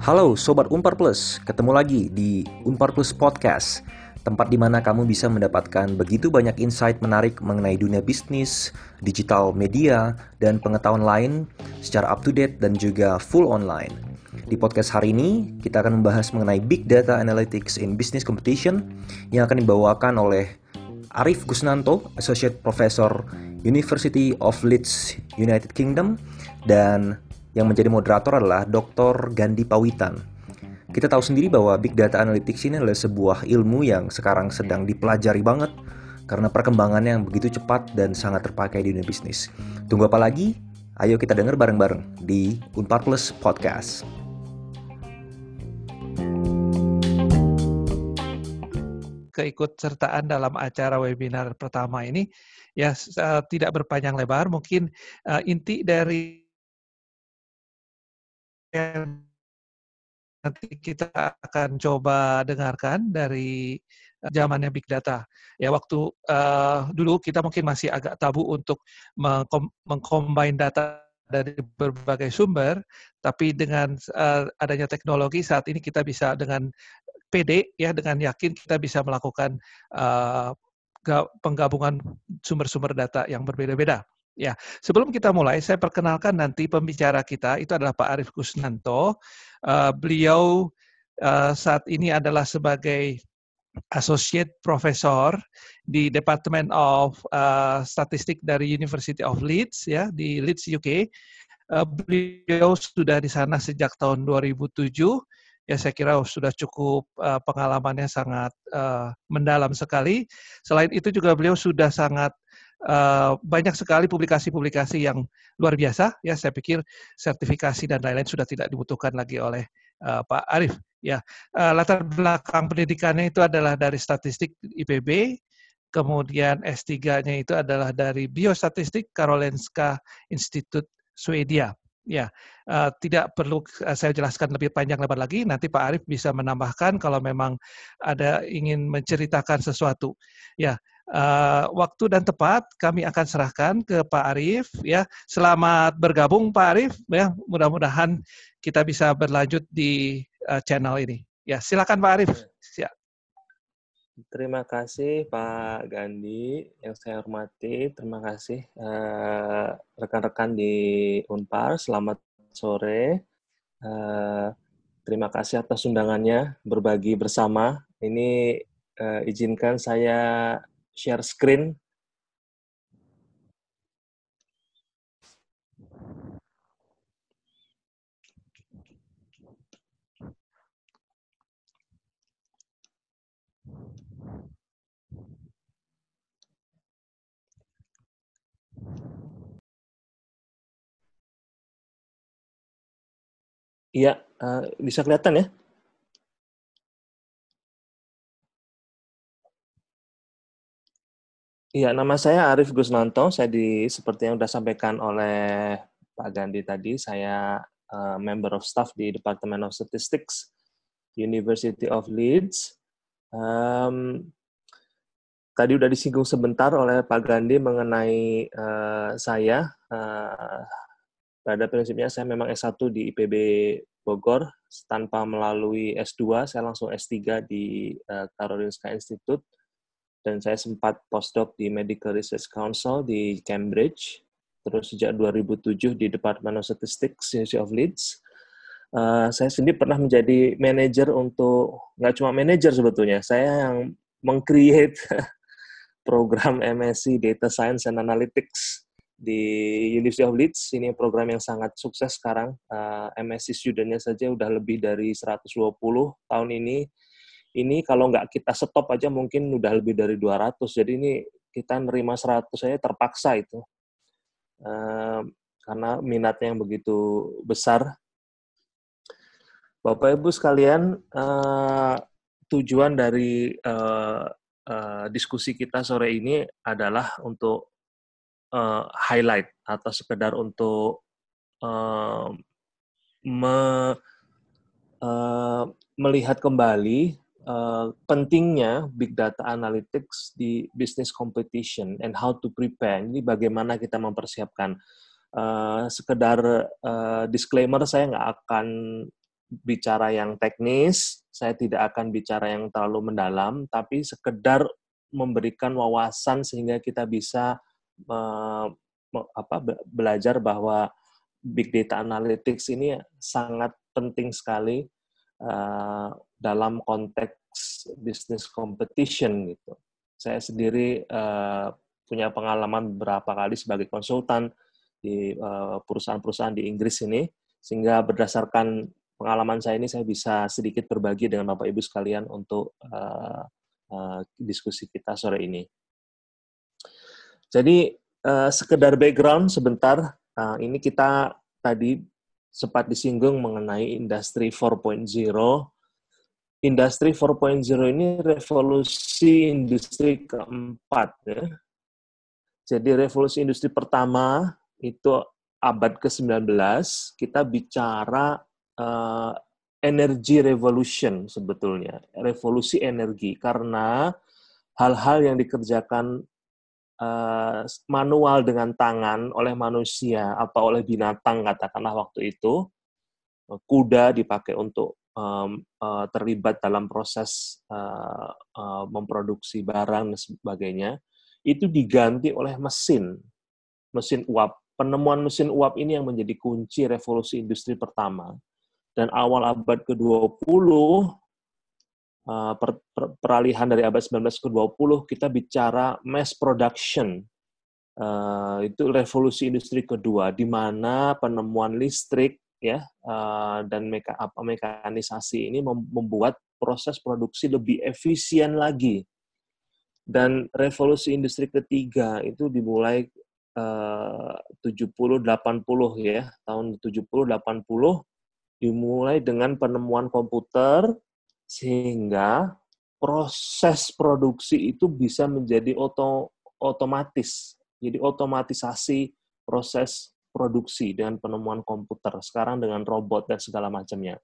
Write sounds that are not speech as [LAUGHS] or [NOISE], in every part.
Halo Sobat Unpar Plus, ketemu lagi di Unpar Plus Podcast. Tempat di mana kamu bisa mendapatkan begitu banyak insight menarik mengenai dunia bisnis, digital media, dan pengetahuan lain secara up to date dan juga full online. Di podcast hari ini, kita akan membahas mengenai Big Data Analytics in Business Competition yang akan dibawakan oleh Arif Gusnanto, Associate Professor University of Leeds, United Kingdom, dan yang menjadi moderator adalah Dr. Gandhi Pawitan. Kita tahu sendiri bahwa Big Data Analytics ini adalah sebuah ilmu yang sekarang sedang dipelajari banget karena perkembangannya yang begitu cepat dan sangat terpakai di dunia bisnis. Tunggu apa lagi? Ayo kita dengar bareng-bareng di Unpar Plus Podcast. keikutsertaan dalam acara webinar pertama ini ya uh, tidak berpanjang lebar mungkin uh, inti dari nanti kita akan coba dengarkan dari eh, zamannya big data. Ya waktu uh, dulu kita mungkin masih agak tabu untuk mengcombine data dari berbagai sumber, tapi dengan uh, adanya teknologi saat ini kita bisa dengan PD ya dengan yakin kita bisa melakukan uh, penggabungan sumber-sumber data yang berbeda-beda. Ya, sebelum kita mulai, saya perkenalkan nanti pembicara kita itu adalah Pak Arief Kusnanto. Uh, beliau uh, saat ini adalah sebagai Associate Professor di Department of uh, Statistik dari University of Leeds ya di Leeds UK. Uh, beliau sudah di sana sejak tahun 2007 ya saya kira sudah cukup uh, pengalamannya sangat uh, mendalam sekali. Selain itu juga beliau sudah sangat uh, banyak sekali publikasi-publikasi yang luar biasa. Ya, saya pikir sertifikasi dan lain-lain sudah tidak dibutuhkan lagi oleh uh, Pak Arief. Ya, uh, latar belakang pendidikannya itu adalah dari statistik IPB, kemudian S3-nya itu adalah dari biostatistik Karolinska Institute Swedia. Ya, uh, tidak perlu uh, saya jelaskan lebih panjang lebar lagi. Nanti Pak Arief bisa menambahkan kalau memang ada ingin menceritakan sesuatu. Ya, uh, waktu dan tepat kami akan serahkan ke Pak Arief ya. Selamat bergabung Pak Arief ya. Mudah-mudahan kita bisa berlanjut di uh, channel ini. Ya, silakan Pak Arief. Ya. Terima kasih Pak Gandhi yang saya hormati. Terima kasih uh, rekan-rekan uh, di Unpar. Selamat sore. Uh, terima kasih atas undangannya berbagi bersama. Ini uh, izinkan saya share screen. Iya, uh, bisa kelihatan ya? Iya, nama saya Arif Gusnanto. Saya di seperti yang sudah sampaikan oleh Pak Gandhi tadi, saya uh, member of staff di Department of Statistics University of Leeds. Um, tadi sudah disinggung sebentar oleh Pak Gandhi mengenai uh, saya. Uh, pada prinsipnya saya memang S1 di IPB Bogor, tanpa melalui S2, saya langsung S3 di uh, Karolinska Institute dan saya sempat postdoc di Medical Research Council di Cambridge, terus sejak 2007 di Department of Statistics University of Leeds. Uh, saya sendiri pernah menjadi manajer untuk nggak cuma manajer sebetulnya, saya yang mengcreate [LAUGHS] program MSc Data Science and Analytics di University of Leeds. Ini program yang sangat sukses sekarang. Uh, MSc studentnya saja udah lebih dari 120 tahun ini ini kalau nggak kita stop aja mungkin udah lebih dari 200. Jadi ini kita nerima 100 saya terpaksa itu. Uh, karena minatnya yang begitu besar. Bapak Ibu sekalian, uh, tujuan dari uh, uh, diskusi kita sore ini adalah untuk uh, highlight atau sekedar untuk uh, me, uh, melihat kembali uh, pentingnya big data analytics di business competition and how to prepare. Ini bagaimana kita mempersiapkan. uh, sekedar uh, disclaimer saya nggak akan bicara yang teknis, saya tidak akan bicara yang terlalu mendalam, tapi sekedar memberikan wawasan sehingga kita bisa uh, apa, belajar bahwa big data analytics ini sangat penting sekali uh, dalam konteks business competition gitu. Saya sendiri uh, punya pengalaman beberapa kali sebagai konsultan di perusahaan-perusahaan di Inggris ini, sehingga berdasarkan pengalaman saya ini saya bisa sedikit berbagi dengan Bapak Ibu sekalian untuk uh, uh, diskusi kita sore ini. Jadi uh, sekedar background sebentar, uh, ini kita tadi sempat disinggung mengenai industri 4.0. Industri 4.0 ini revolusi industri keempat ya. Jadi revolusi industri pertama itu abad ke-19, kita bicara uh, energy revolution sebetulnya, revolusi energi karena hal-hal yang dikerjakan uh, manual dengan tangan oleh manusia apa oleh binatang katakanlah waktu itu kuda dipakai untuk um, uh, terlibat dalam proses uh, uh, memproduksi barang dan sebagainya itu diganti oleh mesin. Mesin uap. Penemuan mesin uap ini yang menjadi kunci revolusi industri pertama. Dan awal abad ke-20 uh, per, per, peralihan dari abad 19 ke 20 kita bicara mass production. Uh, itu revolusi industri kedua di mana penemuan listrik ya uh, dan meka, apa mekanisasi ini membuat proses produksi lebih efisien lagi. Dan revolusi industri ketiga itu dimulai uh, 70 80 ya tahun 70 80 dimulai dengan penemuan komputer sehingga proses produksi itu bisa menjadi oto, otomatis. Jadi otomatisasi proses produksi dengan penemuan komputer. Sekarang dengan robot dan segala macamnya.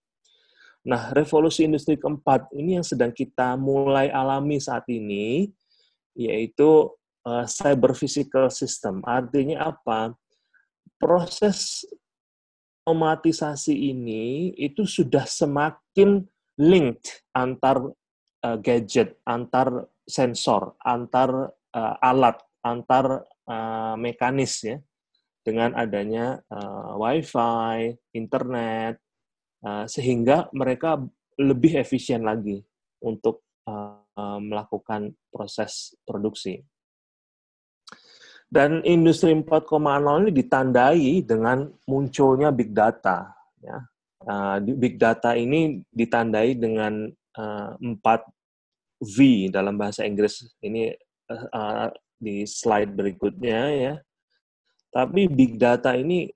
Nah, revolusi industri keempat ini yang sedang kita mulai alami saat ini, yaitu uh, cyber physical system. Artinya apa? Proses otomatisasi ini itu sudah semakin linked antar uh, gadget, antar sensor, antar uh, alat, antar uh, mekanis ya dengan adanya uh, WiFi, internet, uh, sehingga mereka lebih efisien lagi untuk uh, melakukan proses produksi. Dan industri 4.0 ini ditandai dengan munculnya big data. Ya. Uh, big data ini ditandai dengan uh, 4 V dalam bahasa Inggris. Ini uh, di slide berikutnya ya. Tapi big data ini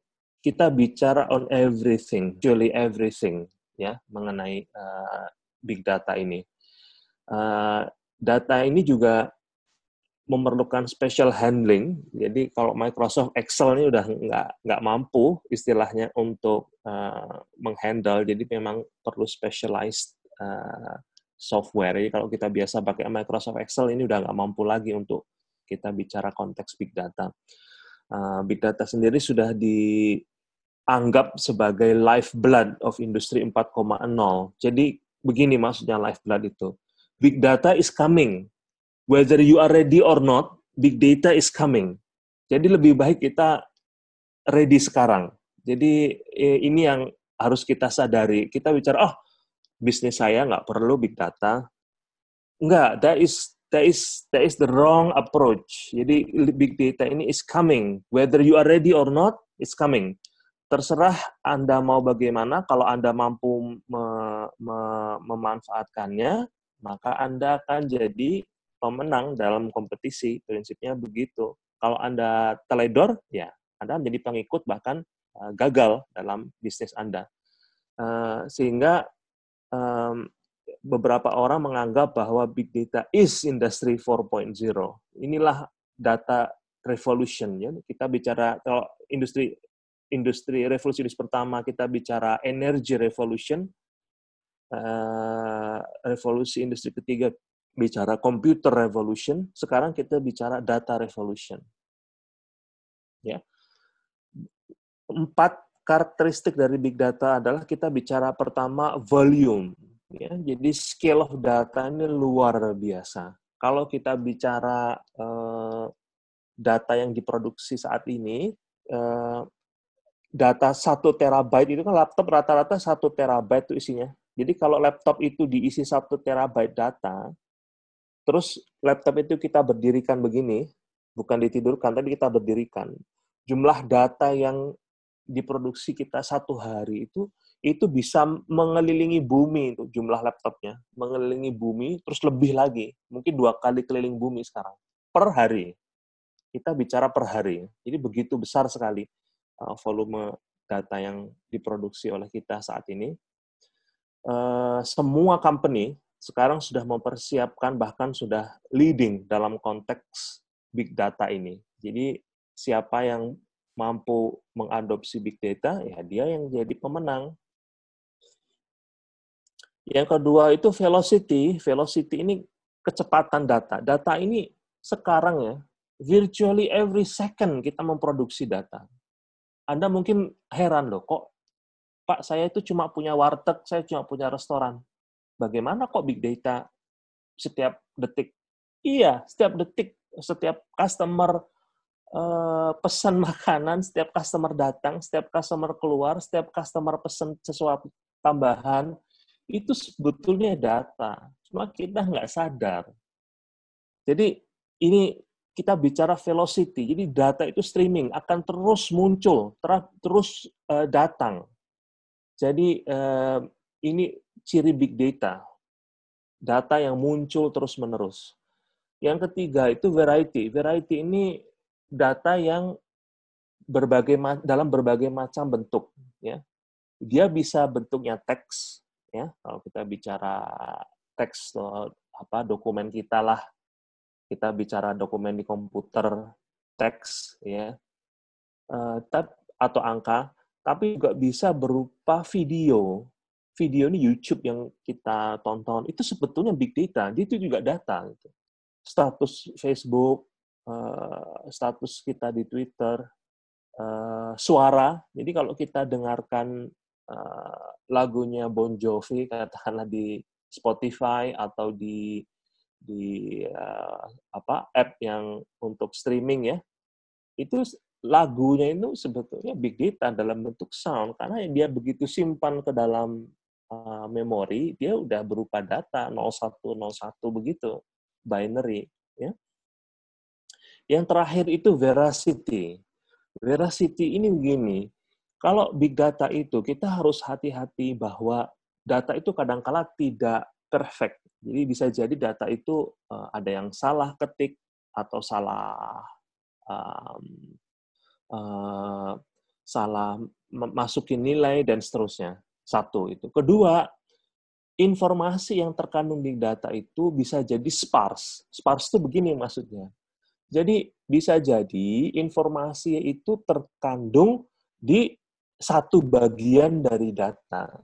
kita bicara on everything, actually everything ya mengenai uh, big data ini. Uh, data ini juga memerlukan special handling. Jadi kalau Microsoft Excel ini udah nggak nggak mampu istilahnya untuk uh, menghandle. Jadi memang perlu specialized uh, software. Jadi kalau kita biasa pakai Microsoft Excel ini udah nggak mampu lagi untuk kita bicara konteks big data. Uh, big data sendiri sudah dianggap sebagai lifeblood of industry 4.0. Jadi begini maksudnya lifeblood itu. Big data is coming whether you are ready or not, big data is coming. Jadi lebih baik kita ready sekarang. Jadi ini yang harus kita sadari. Kita bicara, oh bisnis saya nggak perlu big data. Enggak, that is that is that is the wrong approach. Jadi big data ini is coming. Whether you are ready or not, it's coming. Terserah Anda mau bagaimana. Kalau Anda mampu me, me, memanfaatkannya, maka Anda akan jadi pemenang dalam kompetisi. Prinsipnya begitu. Kalau Anda teledor, ya Anda menjadi pengikut bahkan uh, gagal dalam bisnis Anda. Uh, sehingga um, beberapa orang menganggap bahwa big data is industry 4.0. Inilah data revolution ya. Kita bicara kalau industri industri revolusi pertama kita bicara energy revolution, uh, revolusi industri ketiga bicara computer revolution, sekarang kita bicara data revolution. Ya. empat karakteristik dari big data adalah kita bicara pertama volume. Ya, jadi scale of data ini luar biasa. Kalau kita bicara uh, data yang diproduksi saat ini, uh, data satu terabyte itu kan laptop rata-rata satu terabyte itu isinya. Jadi kalau laptop itu diisi satu terabyte data, terus laptop itu kita berdirikan begini, bukan ditidurkan, tapi kita berdirikan. Jumlah data yang diproduksi kita satu hari itu itu bisa mengelilingi bumi itu jumlah laptopnya. Mengelilingi bumi terus lebih lagi mungkin dua kali keliling bumi sekarang. Per hari. Kita bicara per hari. Jadi begitu besar sekali uh, volume data yang diproduksi oleh kita saat ini. Uh, semua company sekarang sudah mempersiapkan bahkan sudah leading dalam konteks big data ini jadi siapa yang mampu mengadopsi big data, ya dia yang jadi pemenang. Yang kedua itu velocity. Velocity ini kecepatan data. Data ini sekarang ya, virtually every second kita memproduksi data. Anda mungkin heran loh, kok Pak saya itu cuma punya warteg, saya cuma punya restoran. Bagaimana kok big data setiap detik? Iya, setiap detik, setiap customer uh, pesan [LAUGHS] makanan, setiap customer datang, setiap customer keluar, setiap customer pesan sesuatu tambahan, itu sebetulnya data. Cuma kita nggak sadar. Jadi ini kita bicara velocity. Jadi data itu streaming akan terus muncul, ter terus uh, datang. Jadi uh, ini ciri big data. Data yang muncul terus-menerus. Yang ketiga itu variety. Variety ini data yang berbagai dalam berbagai macam bentuk ya. Dia bisa bentuknya teks ya. Kalau kita bicara teks apa dokumen kita lah. Kita bicara dokumen di komputer teks ya. Uh, atau angka, tapi juga bisa berupa video. Video ini YouTube yang kita tonton itu sebetulnya big data, dia itu juga data. Gitu. Status Facebook, uh, status kita di Twitter, uh, suara. Jadi kalau kita dengarkan uh, lagunya Bon Jovi, [LAUGHS] katakanlah di Spotify atau di di uh, apa app yang untuk streaming ya, itu lagunya itu sebetulnya big data dalam bentuk sound karena dia begitu simpan ke dalam uh, memori dia udah berupa data 0101 begitu binary ya yang terakhir itu veracity. Veracity ini begini, kalau big data itu kita harus hati-hati bahwa data itu kadangkala tidak perfect. Jadi bisa jadi data itu uh, ada yang salah ketik atau salah um, uh, salah masukin nilai dan seterusnya. Satu itu. Kedua, informasi yang terkandung di data itu bisa jadi sparse. Sparse itu begini maksudnya. Jadi bisa jadi informasi itu terkandung di satu bagian dari data.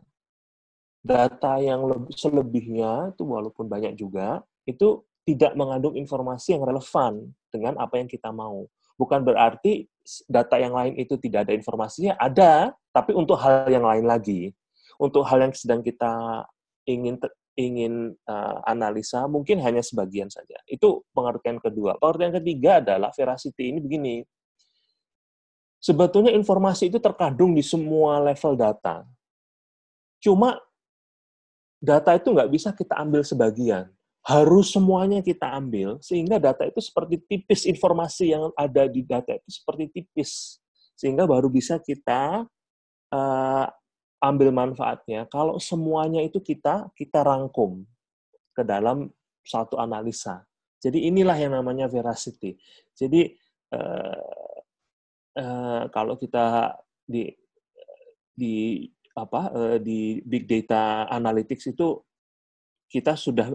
Data yang lebih, selebihnya itu walaupun banyak juga itu tidak mengandung informasi yang relevan dengan apa yang kita mau. Bukan berarti data yang lain itu tidak ada informasinya, ada, tapi untuk hal yang lain lagi. Untuk hal yang sedang kita ingin ingin uh, analisa mungkin hanya sebagian saja. Itu pengertian kedua. Pengertian ketiga adalah veracity ini begini. Sebetulnya informasi itu terkandung di semua level data. Cuma data itu nggak bisa kita ambil sebagian. Harus semuanya kita ambil, sehingga data itu seperti tipis, informasi yang ada di data itu seperti tipis. Sehingga baru bisa kita uh, ambil manfaatnya kalau semuanya itu kita kita rangkum ke dalam satu analisa. Jadi inilah yang namanya veracity. Jadi uh, uh, kalau kita di di apa uh, di big data analytics itu kita sudah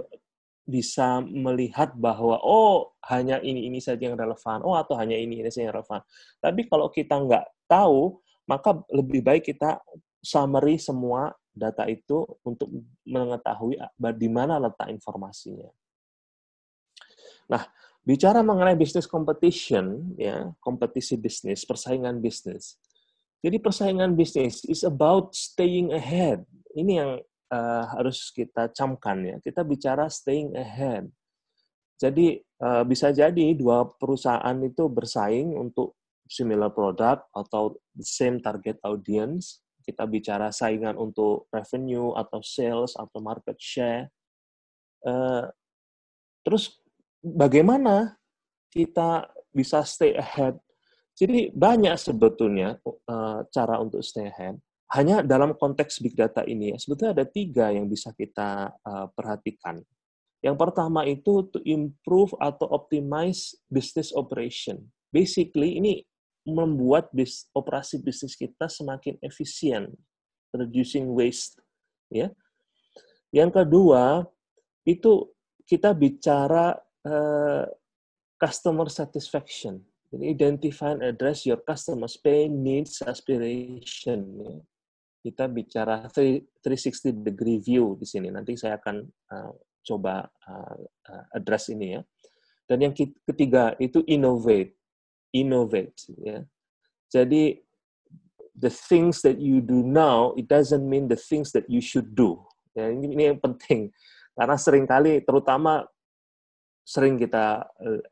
bisa melihat bahwa oh hanya ini ini saja yang relevan, oh atau hanya ini ini saja yang relevan. Tapi kalau kita nggak tahu, maka lebih baik kita summary semua data itu untuk mengetahui di mana letak informasinya. Nah, bicara mengenai bisnis competition, ya, kompetisi bisnis, persaingan bisnis, Jadi persaingan bisnis is about staying ahead. Ini yang uh, harus kita camkan ya. Kita bicara staying ahead. Jadi uh, bisa jadi dua perusahaan itu bersaing untuk similar product atau the same target audience. Kita bicara saingan untuk revenue atau sales atau market share. Uh, terus bagaimana kita bisa stay ahead jadi banyak sebetulnya uh, cara untuk stay ahead. Hanya dalam konteks big data ini ya, sebetulnya ada tiga yang bisa kita uh, perhatikan. Yang pertama itu to improve atau optimize business operation. Basically ini membuat bis, operasi bisnis kita semakin efisien, reducing waste. Ya. Yang kedua itu kita bicara uh, customer satisfaction jadi identify and address your customers' pain, needs, aspiration. Ya. Kita bicara 360 degree view di sini. Nanti saya akan uh, coba uh, address ini ya. Dan yang ketiga itu innovate. Innovate. Ya. Jadi the things that you do now, it doesn't mean the things that you should do. Ya, ini, ini yang penting. Karena sering kali, terutama sering kita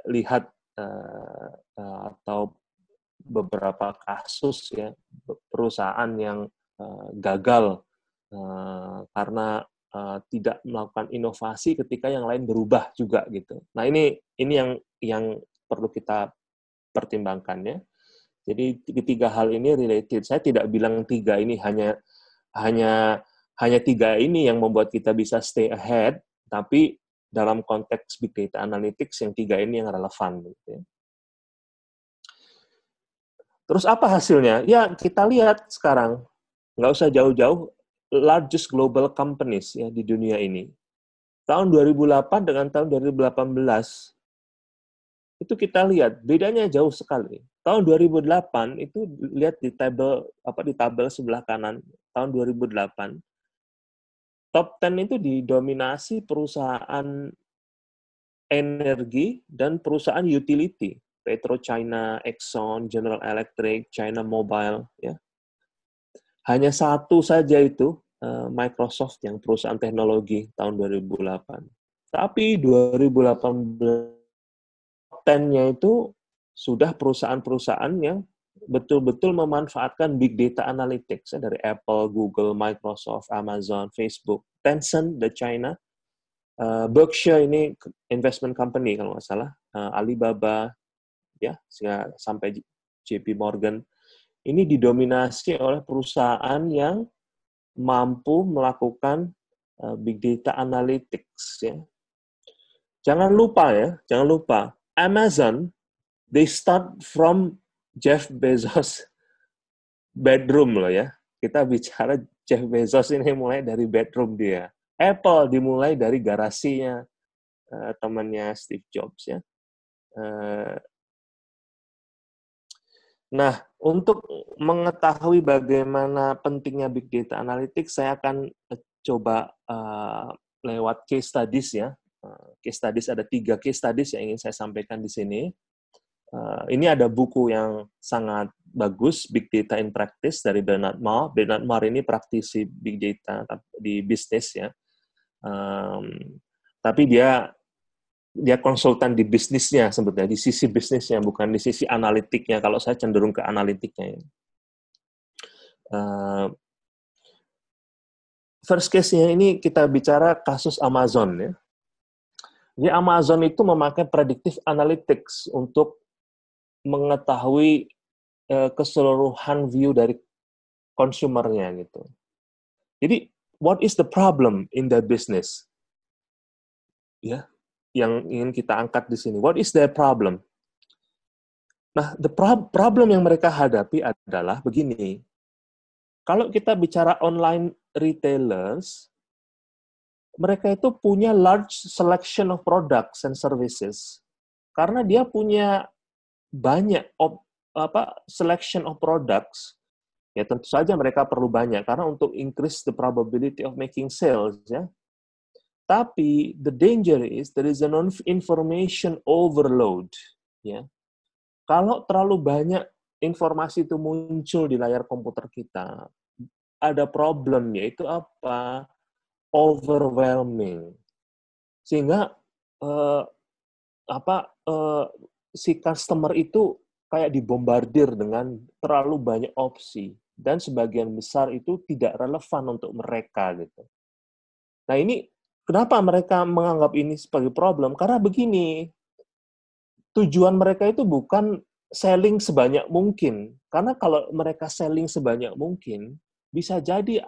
lihat uh, uh, atau beberapa kasus ya perusahaan yang uh, gagal uh, karena uh, tidak melakukan inovasi ketika yang lain berubah juga gitu. Nah ini ini yang yang perlu kita pertimbangkan ya. Jadi ketiga hal ini related. Saya tidak bilang tiga ini hanya hanya hanya tiga ini yang membuat kita bisa stay ahead, tapi dalam konteks big data analytics yang tiga ini yang relevan. Gitu ya. Terus apa hasilnya? Ya kita lihat sekarang, nggak usah jauh-jauh, largest global companies ya di dunia ini. Tahun 2008 dengan tahun 2018 itu kita lihat bedanya jauh sekali. Tahun 2008 itu lihat di tabel apa di tabel sebelah kanan tahun 2008 top 10 itu didominasi perusahaan energi dan perusahaan utility. Petro China, Exxon, General Electric, China Mobile, ya. Hanya satu saja itu eh, Microsoft yang perusahaan teknologi tahun 2008. Tapi 2018 10-nya itu sudah perusahaan-perusahaan yang betul-betul memanfaatkan big data analytics ya, dari Apple, Google, Microsoft, Amazon, Facebook, Tencent, the China, uh, Berkshire ini investment company kalau nggak salah, uh, Alibaba, ya sampai JP Morgan. Ini didominasi oleh perusahaan yang mampu melakukan uh, big data analytics ya. Jangan lupa ya, jangan lupa Amazon they start from Jeff Bezos bedroom loh ya. Kita bicara Jeff Bezos ini mulai dari bedroom dia. Apple dimulai dari garasinya uh, temannya Steve Jobs ya. Uh, nah, untuk mengetahui bagaimana pentingnya big data analytics, saya akan coba uh, lewat case studies ya. Uh, case studies ada tiga case studies yang ingin saya sampaikan di sini. Uh, ini ada buku yang sangat bagus, Big Data in Practice dari Bernard Marr. Bernard Marr ini praktisi Big Data di bisnis ya. Um, tapi dia dia konsultan di bisnisnya sebetulnya, di sisi bisnisnya, bukan di sisi analitiknya. Kalau saya cenderung ke analitiknya. Ya. Uh, first case-nya ini kita bicara kasus Amazon ya. Jadi Amazon itu memakai predictive analytics untuk mengetahui uh, keseluruhan view dari konsumernya gitu. Jadi what is the problem in that business? Ya, yang ingin kita angkat di sini. What is their problem? Nah, the pro problem yang mereka hadapi adalah begini. Kalau kita bicara online retailers, mereka itu punya large selection of products and services. Karena dia punya banyak op, apa selection of products ya tentu saja mereka perlu banyak karena untuk increase the probability of making sales ya tapi the danger is there is an information overload ya kalau terlalu banyak informasi itu muncul di layar komputer kita, ada problem yaitu apa? Overwhelming. Sehingga uh, apa uh, si customer itu kayak dibombardir dengan terlalu banyak opsi dan sebagian besar itu tidak relevan untuk mereka gitu. Nah ini kenapa mereka menganggap ini sebagai problem? Karena begini, tujuan mereka itu bukan selling sebanyak mungkin. Karena kalau mereka selling sebanyak mungkin, bisa jadi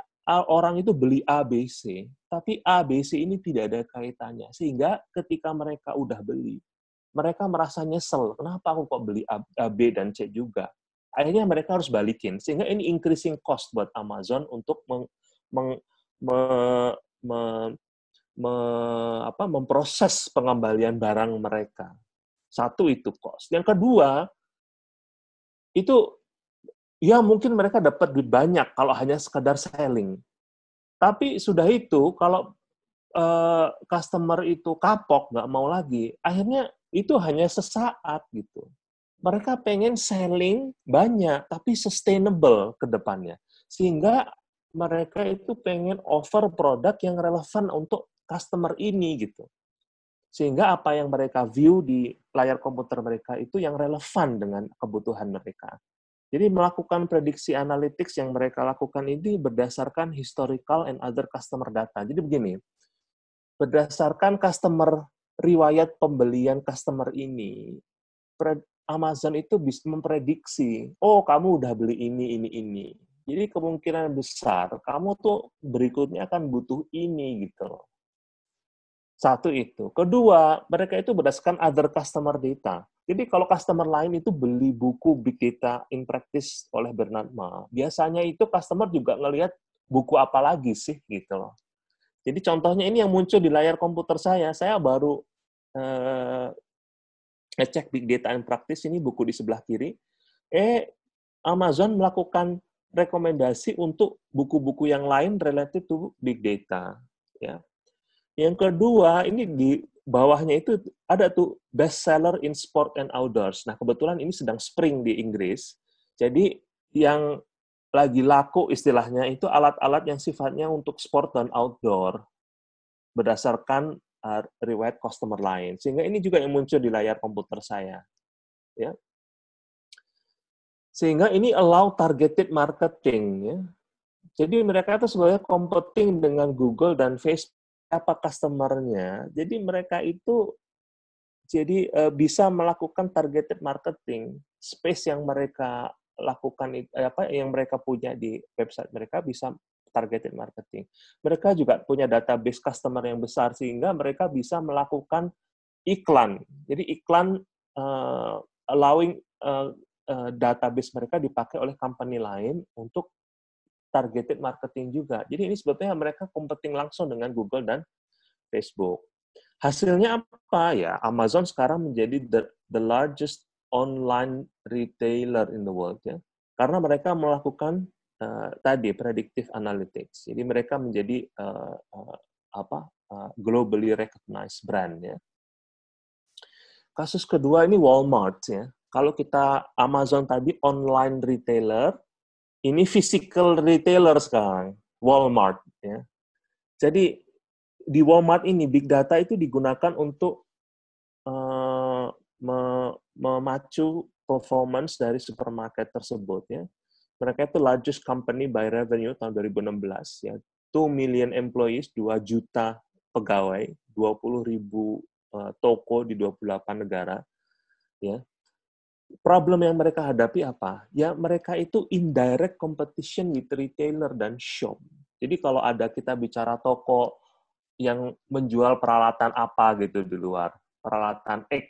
orang itu beli ABC, tapi ABC ini tidak ada kaitannya. Sehingga ketika mereka udah beli, mereka merasa nyesel. Kenapa aku kok beli A, B, dan C juga? Akhirnya mereka harus balikin. Sehingga ini increasing cost buat Amazon untuk meng, meng, me, me, me, apa, memproses pengembalian barang mereka. Satu itu cost. Yang kedua, itu ya mungkin mereka dapat duit banyak kalau hanya sekedar selling. Tapi sudah itu, kalau uh, customer itu kapok, nggak mau lagi, akhirnya itu hanya sesaat gitu. Mereka pengen selling banyak, tapi sustainable ke depannya. Sehingga mereka itu pengen offer produk yang relevan untuk customer ini gitu. Sehingga apa yang mereka view di layar komputer mereka itu yang relevan dengan kebutuhan mereka. Jadi melakukan prediksi analytics yang mereka lakukan ini berdasarkan historical and other customer data. Jadi begini, berdasarkan customer riwayat pembelian customer ini, Amazon itu bisa memprediksi, oh kamu udah beli ini, ini, ini. Jadi kemungkinan besar kamu tuh berikutnya akan butuh ini gitu Satu itu. Kedua, mereka itu berdasarkan other customer data. Jadi kalau customer lain itu beli buku Big Data in Practice oleh Bernard Ma, biasanya itu customer juga ngelihat buku apa lagi sih gitu loh. Jadi contohnya ini yang muncul di layar komputer saya, saya baru uh, ngecek Big Data in Practice, ini buku di sebelah kiri, eh Amazon melakukan rekomendasi untuk buku-buku yang lain related to Big Data. Ya. Yang kedua, ini di bawahnya itu ada tuh bestseller in sport and outdoors. Nah, kebetulan ini sedang spring di Inggris. Jadi yang lagi laku istilahnya itu alat-alat yang sifatnya untuk sport dan outdoor berdasarkan uh, riwayat customer lain. Sehingga ini juga yang muncul di layar komputer saya. Ya. Sehingga ini allow targeted marketing ya. Jadi mereka itu sebenarnya competing dengan Google dan Facebook apa customernya. Jadi mereka itu jadi uh, bisa melakukan targeted marketing. Space yang mereka lakukan eh, apa yang mereka punya di website mereka bisa targeted marketing. Mereka juga punya database customer yang besar sehingga mereka bisa melakukan iklan. Jadi iklan uh, allowing uh, database mereka dipakai oleh company lain untuk targeted marketing juga. Jadi ini sebetulnya mereka competing langsung dengan Google dan Facebook. Hasilnya apa ya? Amazon sekarang menjadi the, the largest online retailer in the world ya karena mereka melakukan uh, tadi predictive analytics jadi mereka menjadi uh, uh, apa uh, globally recognized brand ya kasus kedua ini Walmart ya kalau kita Amazon tadi online retailer ini physical retailer sekarang Walmart ya jadi di Walmart ini big data itu digunakan untuk uh, memacu performance dari supermarket tersebut ya. Mereka itu largest company by revenue tahun 2016 ya. 2 million employees, 2 juta pegawai, 20 ribu uh, toko di 28 negara ya. Problem yang mereka hadapi apa? Ya mereka itu indirect competition with retailer dan shop. Jadi kalau ada kita bicara toko yang menjual peralatan apa gitu di luar, peralatan X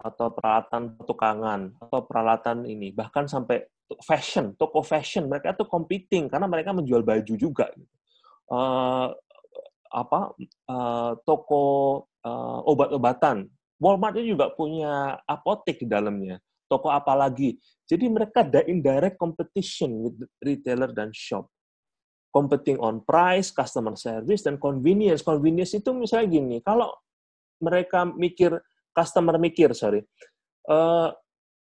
atau peralatan tukangan atau peralatan ini bahkan sampai fashion toko fashion mereka tuh competing karena mereka menjual baju juga uh, apa uh, toko uh, obat-obatan Walmart itu juga punya apotek di dalamnya toko apa lagi jadi mereka ada indirect competition with retailer dan shop competing on price customer service dan convenience convenience itu misalnya gini kalau mereka mikir customer mikir sorry uh,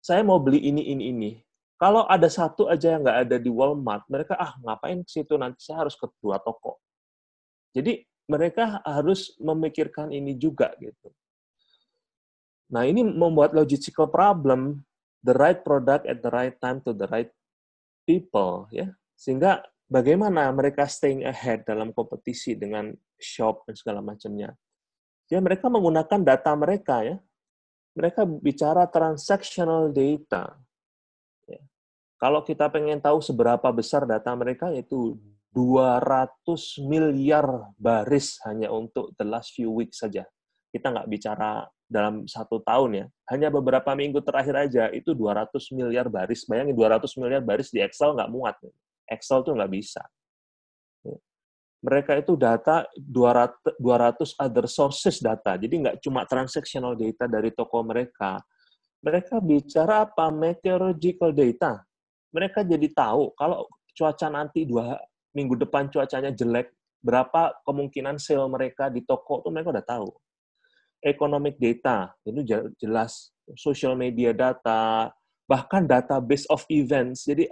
saya mau beli ini, ini, ini. Kalau ada satu aja yang nggak ada di Walmart, mereka, ah ngapain ke situ, nanti saya harus ke dua toko. Jadi mereka harus memikirkan ini juga gitu. Nah, ini membuat logistical problem, the right product at the right time to the right people, ya. Sehingga bagaimana mereka staying ahead dalam kompetisi dengan shop dan segala macamnya. Ya, mereka menggunakan data mereka, ya. Mereka bicara transactional data. Ya. Kalau kita pengen tahu seberapa besar data mereka, yaitu 200 miliar baris hanya untuk the last few weeks saja. Kita nggak bicara dalam satu tahun ya, hanya beberapa minggu terakhir aja itu 200 miliar baris. Bayangin 200 miliar baris di Excel nggak muat. Excel tuh nggak bisa. Mereka itu data 200, 200 other sources data, jadi nggak cuma transactional data dari toko mereka. Mereka bicara apa? Meteorological data. Mereka jadi tahu kalau cuaca nanti dua minggu depan cuacanya jelek, berapa kemungkinan sale mereka di toko itu mereka udah tahu economic data, itu jelas social media data, bahkan database of events. Jadi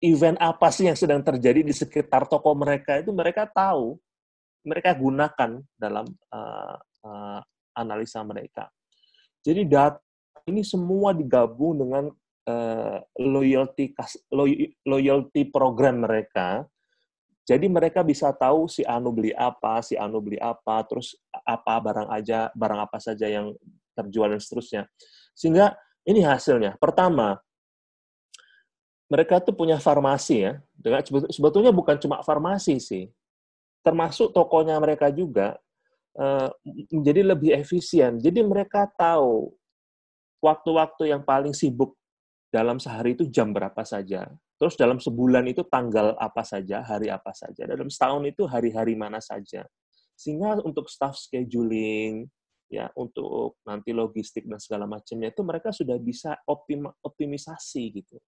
event apa sih yang sedang terjadi di sekitar toko mereka itu mereka tahu, mereka gunakan dalam uh, uh, analisa mereka. Jadi data ini semua digabung dengan uh, loyalty loyalty program mereka jadi mereka bisa tahu si Anu beli apa, si Anu beli apa, terus apa barang aja, barang apa saja yang terjual dan seterusnya. Sehingga ini hasilnya. Pertama, mereka tuh punya farmasi ya. Dengan sebetulnya bukan cuma farmasi sih. Termasuk tokonya mereka juga uh, menjadi lebih efisien. Jadi mereka tahu waktu-waktu yang paling sibuk dalam sehari itu jam berapa saja Terus dalam sebulan itu tanggal apa saja, hari apa saja. Dalam setahun itu hari-hari mana saja. Sehingga untuk staff scheduling, ya untuk nanti logistik dan segala macamnya itu mereka sudah bisa optim, optimisasi gitu.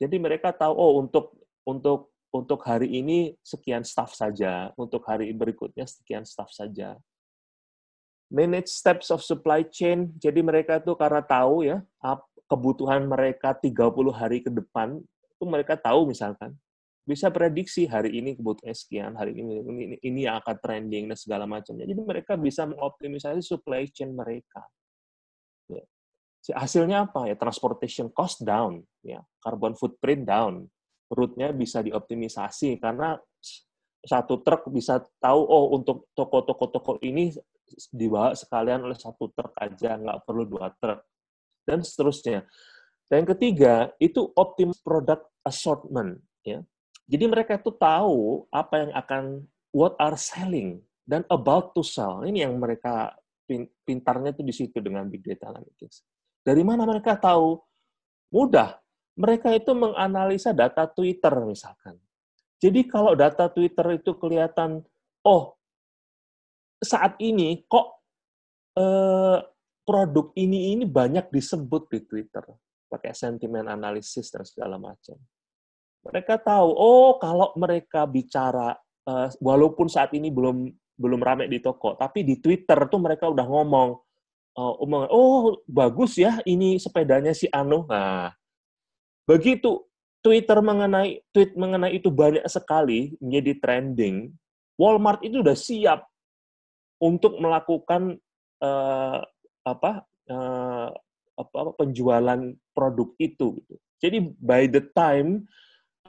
Jadi mereka tahu oh untuk untuk untuk hari ini sekian staff saja, untuk hari berikutnya sekian staff saja. Manage steps of supply chain, jadi mereka itu karena tahu ya kebutuhan mereka 30 hari ke depan itu mereka tahu misalkan bisa prediksi hari ini kebutuhannya sekian, hari ini ini, ini yang akan trending dan segala macamnya. Jadi mereka bisa mengoptimisasi supply chain mereka. Ya. Hasilnya apa ya? Transportation cost down, ya, carbon footprint down, route-nya bisa dioptimisasi karena satu truk bisa tahu oh untuk toko-toko toko ini dibawa sekalian oleh satu truk aja, nggak perlu dua truk dan seterusnya. Dan yang ketiga, itu optimal product assortment. Ya. Jadi mereka itu tahu apa yang akan, what are selling, dan about to sell. Ini yang mereka pintarnya itu di situ dengan big data analytics. Dari mana mereka tahu? Mudah. Mereka itu menganalisa data Twitter misalkan. Jadi kalau data Twitter itu kelihatan, oh saat ini kok eh, produk ini ini banyak disebut di Twitter pakai sentimen analisis dan segala macam. Mereka tahu, oh kalau mereka bicara, uh, walaupun saat ini belum belum ramai di toko, tapi di Twitter tuh mereka udah ngomong, uh, oh bagus ya ini sepedanya si Anu. Nah, begitu Twitter mengenai tweet mengenai itu banyak sekali menjadi trending, Walmart itu udah siap untuk melakukan uh, apa uh, apa penjualan produk itu gitu. Jadi by the time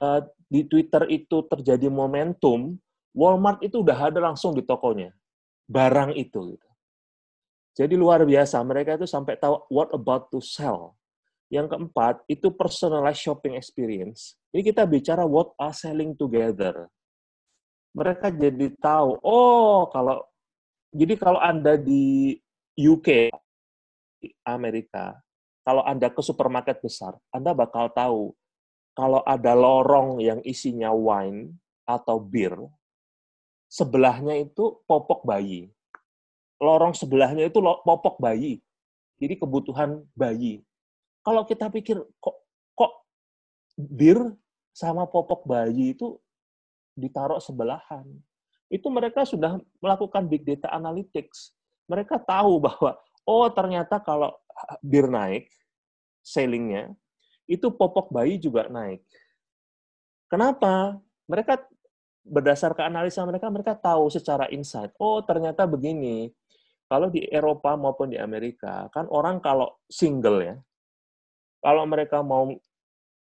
uh, di Twitter itu terjadi momentum, Walmart itu udah ada langsung di tokonya barang itu gitu. Jadi luar biasa mereka itu sampai tahu what about to sell. Yang keempat itu personalized shopping experience. Ini kita bicara what are selling together. Mereka jadi tahu, oh kalau jadi kalau Anda di UK Amerika, kalau Anda ke supermarket besar, Anda bakal tahu kalau ada lorong yang isinya wine atau bir, sebelahnya itu popok bayi. Lorong sebelahnya itu popok bayi. Jadi kebutuhan bayi. Kalau kita pikir kok kok bir sama popok bayi itu ditaruh sebelahan. Itu mereka sudah melakukan big data analytics. Mereka tahu bahwa oh ternyata kalau bir naik, sellingnya, itu popok bayi juga naik. Kenapa? Mereka berdasarkan analisa mereka, mereka tahu secara insight, oh ternyata begini, kalau di Eropa maupun di Amerika, kan orang kalau single ya, kalau mereka mau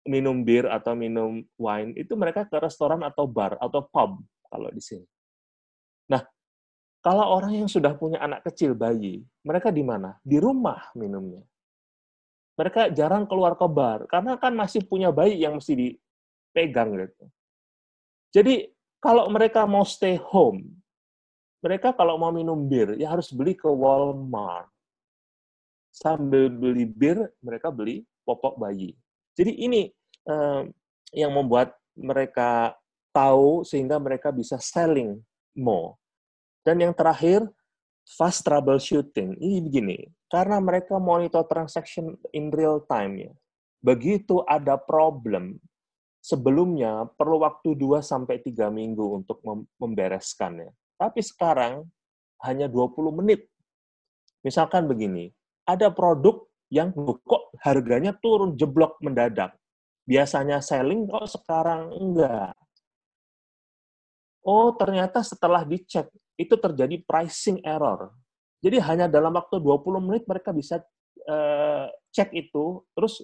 minum bir atau minum wine, itu mereka ke restoran atau bar atau pub kalau di sini. Nah, kalau orang yang sudah punya anak kecil, bayi, mereka di mana? Di rumah minumnya. Mereka jarang keluar ke bar, karena kan masih punya bayi yang mesti dipegang gitu. Jadi kalau mereka mau stay home, mereka kalau mau minum bir, ya harus beli ke Walmart. Sambil beli bir, mereka beli popok bayi. Jadi ini eh, yang membuat mereka tahu sehingga mereka bisa selling more. Dan yang terakhir, fast troubleshooting. Ini begini, karena mereka monitor transaction in real time ya. Begitu ada problem, sebelumnya perlu waktu 2 sampai 3 minggu untuk membereskannya. Tapi sekarang hanya 20 menit. Misalkan begini, ada produk yang kok harganya turun jeblok mendadak. Biasanya selling kok sekarang enggak. Oh, ternyata setelah dicek itu terjadi pricing error. Jadi hanya dalam waktu 20 menit mereka bisa uh, cek itu terus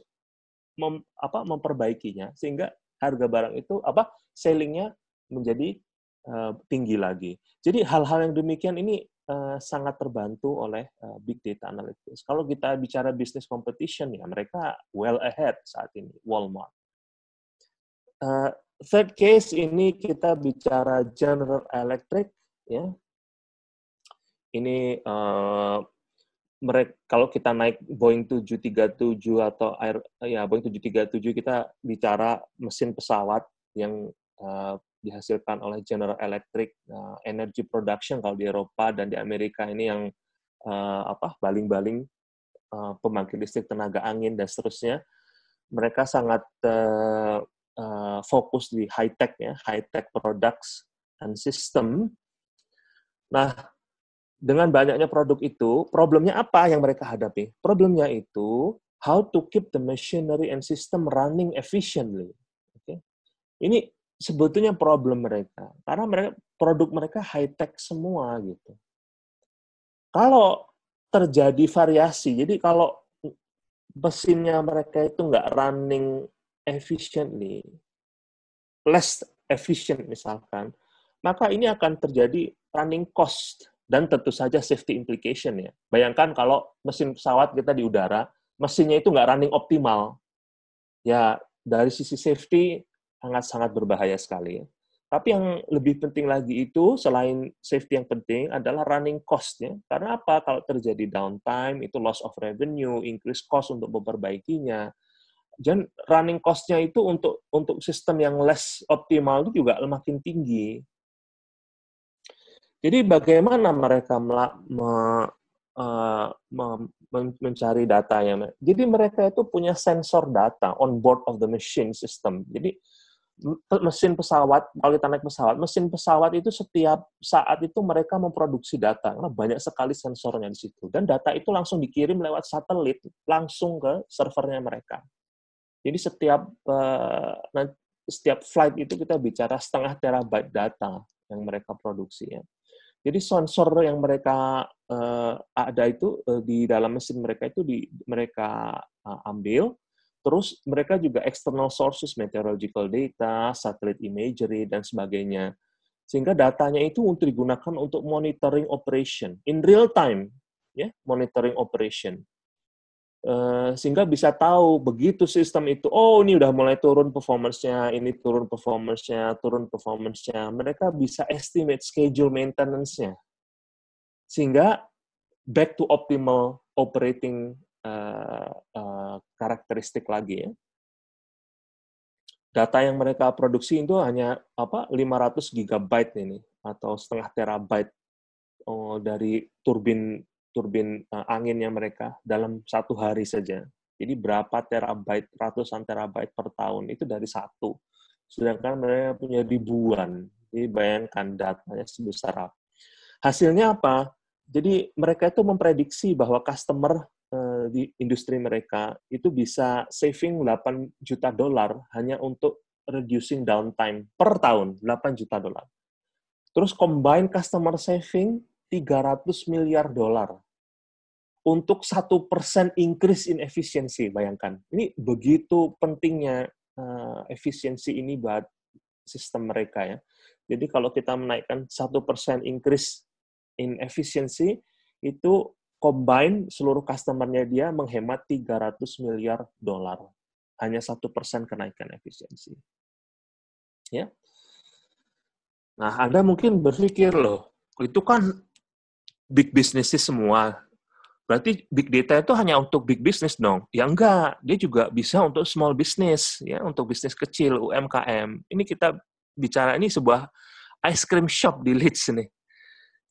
mem, apa memperbaikinya sehingga harga barang itu apa sellingnya menjadi uh, tinggi lagi. Jadi hal-hal yang demikian ini uh, sangat terbantu oleh uh, big data analytics. Kalau kita bicara business competition ya mereka well ahead saat ini Walmart. Uh, third case ini kita bicara General Electric ya. Ini uh, mereka kalau kita naik Boeing 737 atau air ya Boeing 737 kita bicara mesin pesawat yang uh, dihasilkan oleh General Electric uh, energy production kalau di Eropa dan di Amerika ini yang uh, apa baling-baling uh, pembangkit listrik tenaga angin dan seterusnya. Mereka sangat uh, uh, fokus di high tech ya high tech products and system. Nah dengan banyaknya produk itu, problemnya apa yang mereka hadapi? Problemnya itu how to keep the machinery and system running efficiently. Okay? Ini sebetulnya problem mereka karena mereka produk mereka high tech semua gitu. Kalau terjadi variasi, jadi kalau mesinnya mereka itu nggak running efficiently, less efficient misalkan, maka ini akan terjadi running cost dan tentu saja safety implication ya. Bayangkan kalau mesin pesawat kita di udara, mesinnya itu nggak running optimal, ya dari sisi safety sangat-sangat berbahaya sekali. Ya. Tapi yang lebih penting lagi itu selain safety yang penting adalah running cost-nya. Karena apa? Kalau terjadi downtime, itu loss of revenue, increase cost untuk memperbaikinya. Dan running cost-nya itu untuk untuk sistem yang less optimal itu juga makin tinggi. Jadi bagaimana mereka me, uh, mencari datanya? Jadi mereka itu punya sensor data on board of the machine system. Jadi mesin pesawat, kalau kita naik pesawat, mesin pesawat itu setiap saat itu mereka memproduksi data, karena banyak sekali sensornya di situ. Dan data itu langsung dikirim lewat satelit, langsung ke servernya mereka. Jadi setiap uh, setiap flight itu kita bicara setengah terabyte data yang mereka produksi ya. Jadi sensor yang mereka uh, ada itu uh, di dalam mesin mereka itu di, mereka uh, ambil, terus mereka juga external sources, meteorological data, satellite imagery, dan sebagainya. Sehingga datanya itu untuk digunakan untuk monitoring operation, in real time, ya monitoring operation. Eh, sehingga bisa tahu begitu sistem itu oh ini udah mulai turun performance-nya ini turun performance-nya turun performance-nya. Mereka bisa estimate schedule maintenance-nya. Sehingga back to optimal operating uh, uh, lagi ya. Data yang mereka produksi itu hanya apa 500 gigabyte ini atau setengah terabyte oh, dari turbin turbin uh, anginnya mereka dalam satu hari saja. Jadi berapa terabyte, ratusan terabyte per tahun itu dari satu. Sedangkan mereka punya ribuan. Jadi bayangkan datanya sebesar apa. Hasilnya apa? Jadi mereka itu memprediksi bahwa customer uh, di industri mereka itu bisa saving 8 juta dolar hanya untuk reducing downtime per tahun 8 juta dolar. Terus combine customer saving 300 miliar dolar untuk satu persen increase in efficiency. Bayangkan, ini begitu pentingnya uh, efisiensi ini buat sistem mereka ya. Jadi kalau kita menaikkan satu persen increase in efficiency itu combine seluruh customernya dia menghemat 300 miliar dolar. Hanya satu persen kenaikan efisiensi. Ya. Nah, Anda mungkin berpikir loh, itu kan big business semua. Berarti big data itu hanya untuk big business dong? Ya enggak, dia juga bisa untuk small business, ya, untuk bisnis kecil, UMKM. Ini kita bicara ini sebuah ice cream shop di Leeds nih.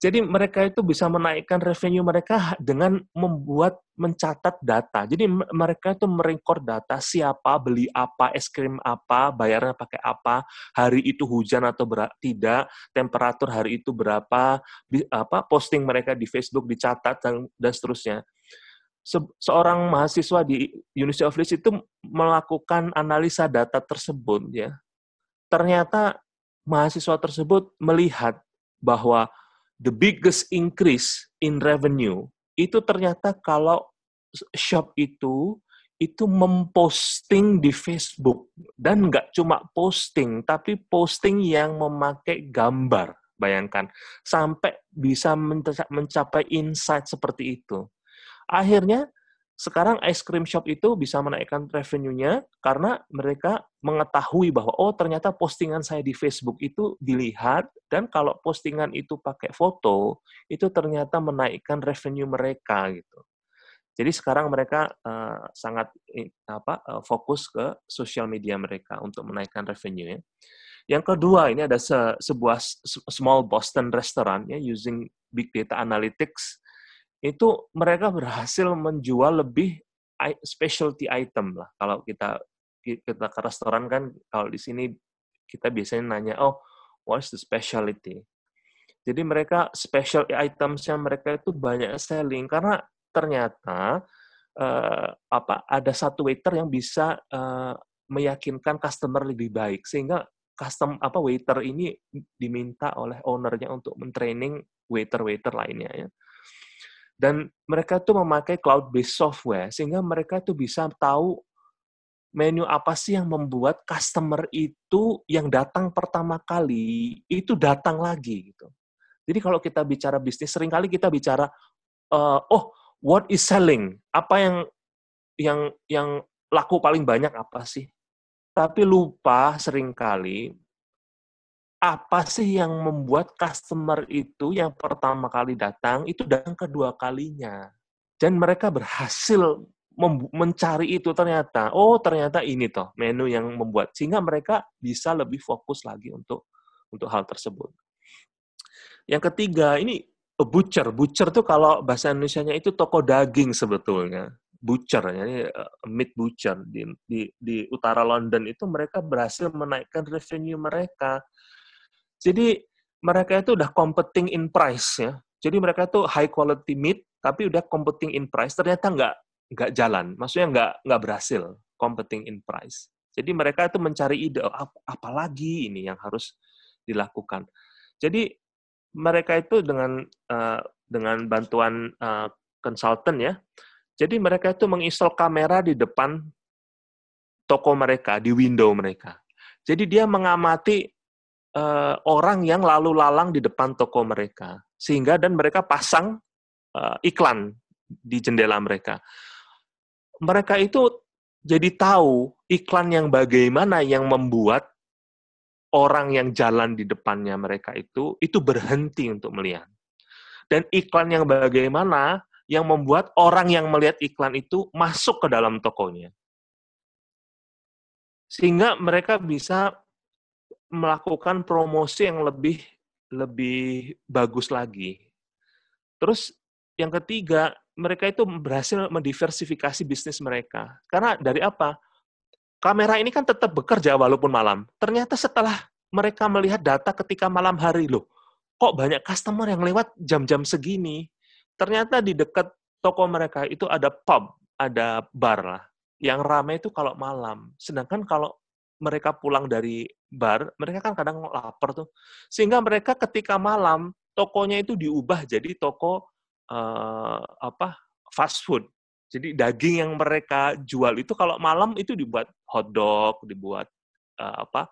Jadi mereka itu bisa menaikkan revenue mereka dengan membuat mencatat data. Jadi mereka itu merekor data siapa beli apa, es krim apa, bayarnya pakai apa, hari itu hujan atau tidak, temperatur hari itu berapa, apa posting mereka di Facebook dicatat dan, dan seterusnya. Se seorang mahasiswa di University of Leeds itu melakukan analisa data tersebut ya. Ternyata mahasiswa tersebut melihat bahwa the biggest increase in revenue itu ternyata kalau shop itu itu memposting di Facebook. Dan nggak cuma posting tapi posting yang memakai gambar. Bayangkan sampai bisa mencapai insight seperti itu. Akhirnya sekarang ice cream shop itu bisa menaikkan revenue-nya karena mereka mengetahui bahwa oh ternyata postingan saya di Facebook itu dilihat dan kalau postingan itu pakai foto itu ternyata menaikkan revenue mereka gitu. Jadi sekarang mereka uh, sangat apa uh, fokus ke sosial media mereka untuk menaikkan revenue ya. Yang kedua ini ada se sebuah small Boston restaurant ya using big data analytics itu mereka berhasil menjual lebih specialty item lah. Kalau kita kita ke restoran kan kalau di sini kita biasanya nanya, oh, what's the specialty? Jadi mereka special itemsnya mereka itu banyak selling karena ternyata uh, apa ada satu waiter yang bisa uh, meyakinkan customer lebih baik sehingga custom apa waiter ini diminta oleh ownernya untuk mentraining waiter-waiter lainnya ya. Dan mereka tuh memakai cloud-based software, sehingga mereka tuh bisa tahu menu apa sih yang membuat customer itu yang datang pertama kali, itu datang lagi. gitu. Jadi kalau kita bicara bisnis, sering kali kita bicara, uh, oh, what is selling? Apa yang yang yang laku paling banyak apa sih? Tapi lupa sering kali apa sih yang membuat customer itu yang pertama kali datang itu datang kedua kalinya? Dan mereka berhasil mencari itu ternyata. Oh ternyata ini toh menu yang membuat sehingga mereka bisa lebih fokus lagi untuk untuk hal tersebut. Yang ketiga ini butcher. Butcher tuh kalau bahasa Indonesia-nya itu toko daging sebetulnya. Butcher ya meat butcher. Di, di di utara London itu mereka berhasil menaikkan revenue mereka jadi mereka itu udah competing in price ya. Jadi mereka itu high quality meat tapi udah competing in price ternyata nggak nggak jalan. Maksudnya nggak nggak berhasil competing in price. Jadi mereka itu mencari ide oh, apa lagi ini yang harus dilakukan. Jadi mereka itu dengan uh, dengan bantuan uh, konsultan ya. Jadi mereka itu menginstal kamera di depan toko mereka, di window mereka. Jadi dia mengamati uh, orang yang lalu lalang di depan toko mereka, sehingga dan mereka pasang uh, iklan di jendela mereka. Mereka itu jadi tahu iklan yang bagaimana yang membuat orang yang jalan di depannya mereka itu itu berhenti untuk melihat. Dan iklan yang bagaimana yang membuat orang yang melihat iklan itu masuk ke dalam tokonya. Sehingga mereka bisa melakukan promosi yang lebih lebih bagus lagi. Terus yang ketiga, mereka itu berhasil mendiversifikasi bisnis mereka. Karena dari apa? Kamera ini kan tetap bekerja walaupun malam. Ternyata setelah mereka melihat data ketika malam hari, loh, kok banyak customer yang lewat jam-jam segini? Ternyata di dekat toko mereka itu ada pub, ada bar lah. Yang ramai itu kalau malam. Sedangkan kalau mereka pulang dari bar, mereka kan kadang lapar tuh. Sehingga mereka ketika malam tokonya itu diubah jadi toko uh, apa fast food. Jadi daging yang mereka jual itu kalau malam itu dibuat hotdog, dibuat uh, apa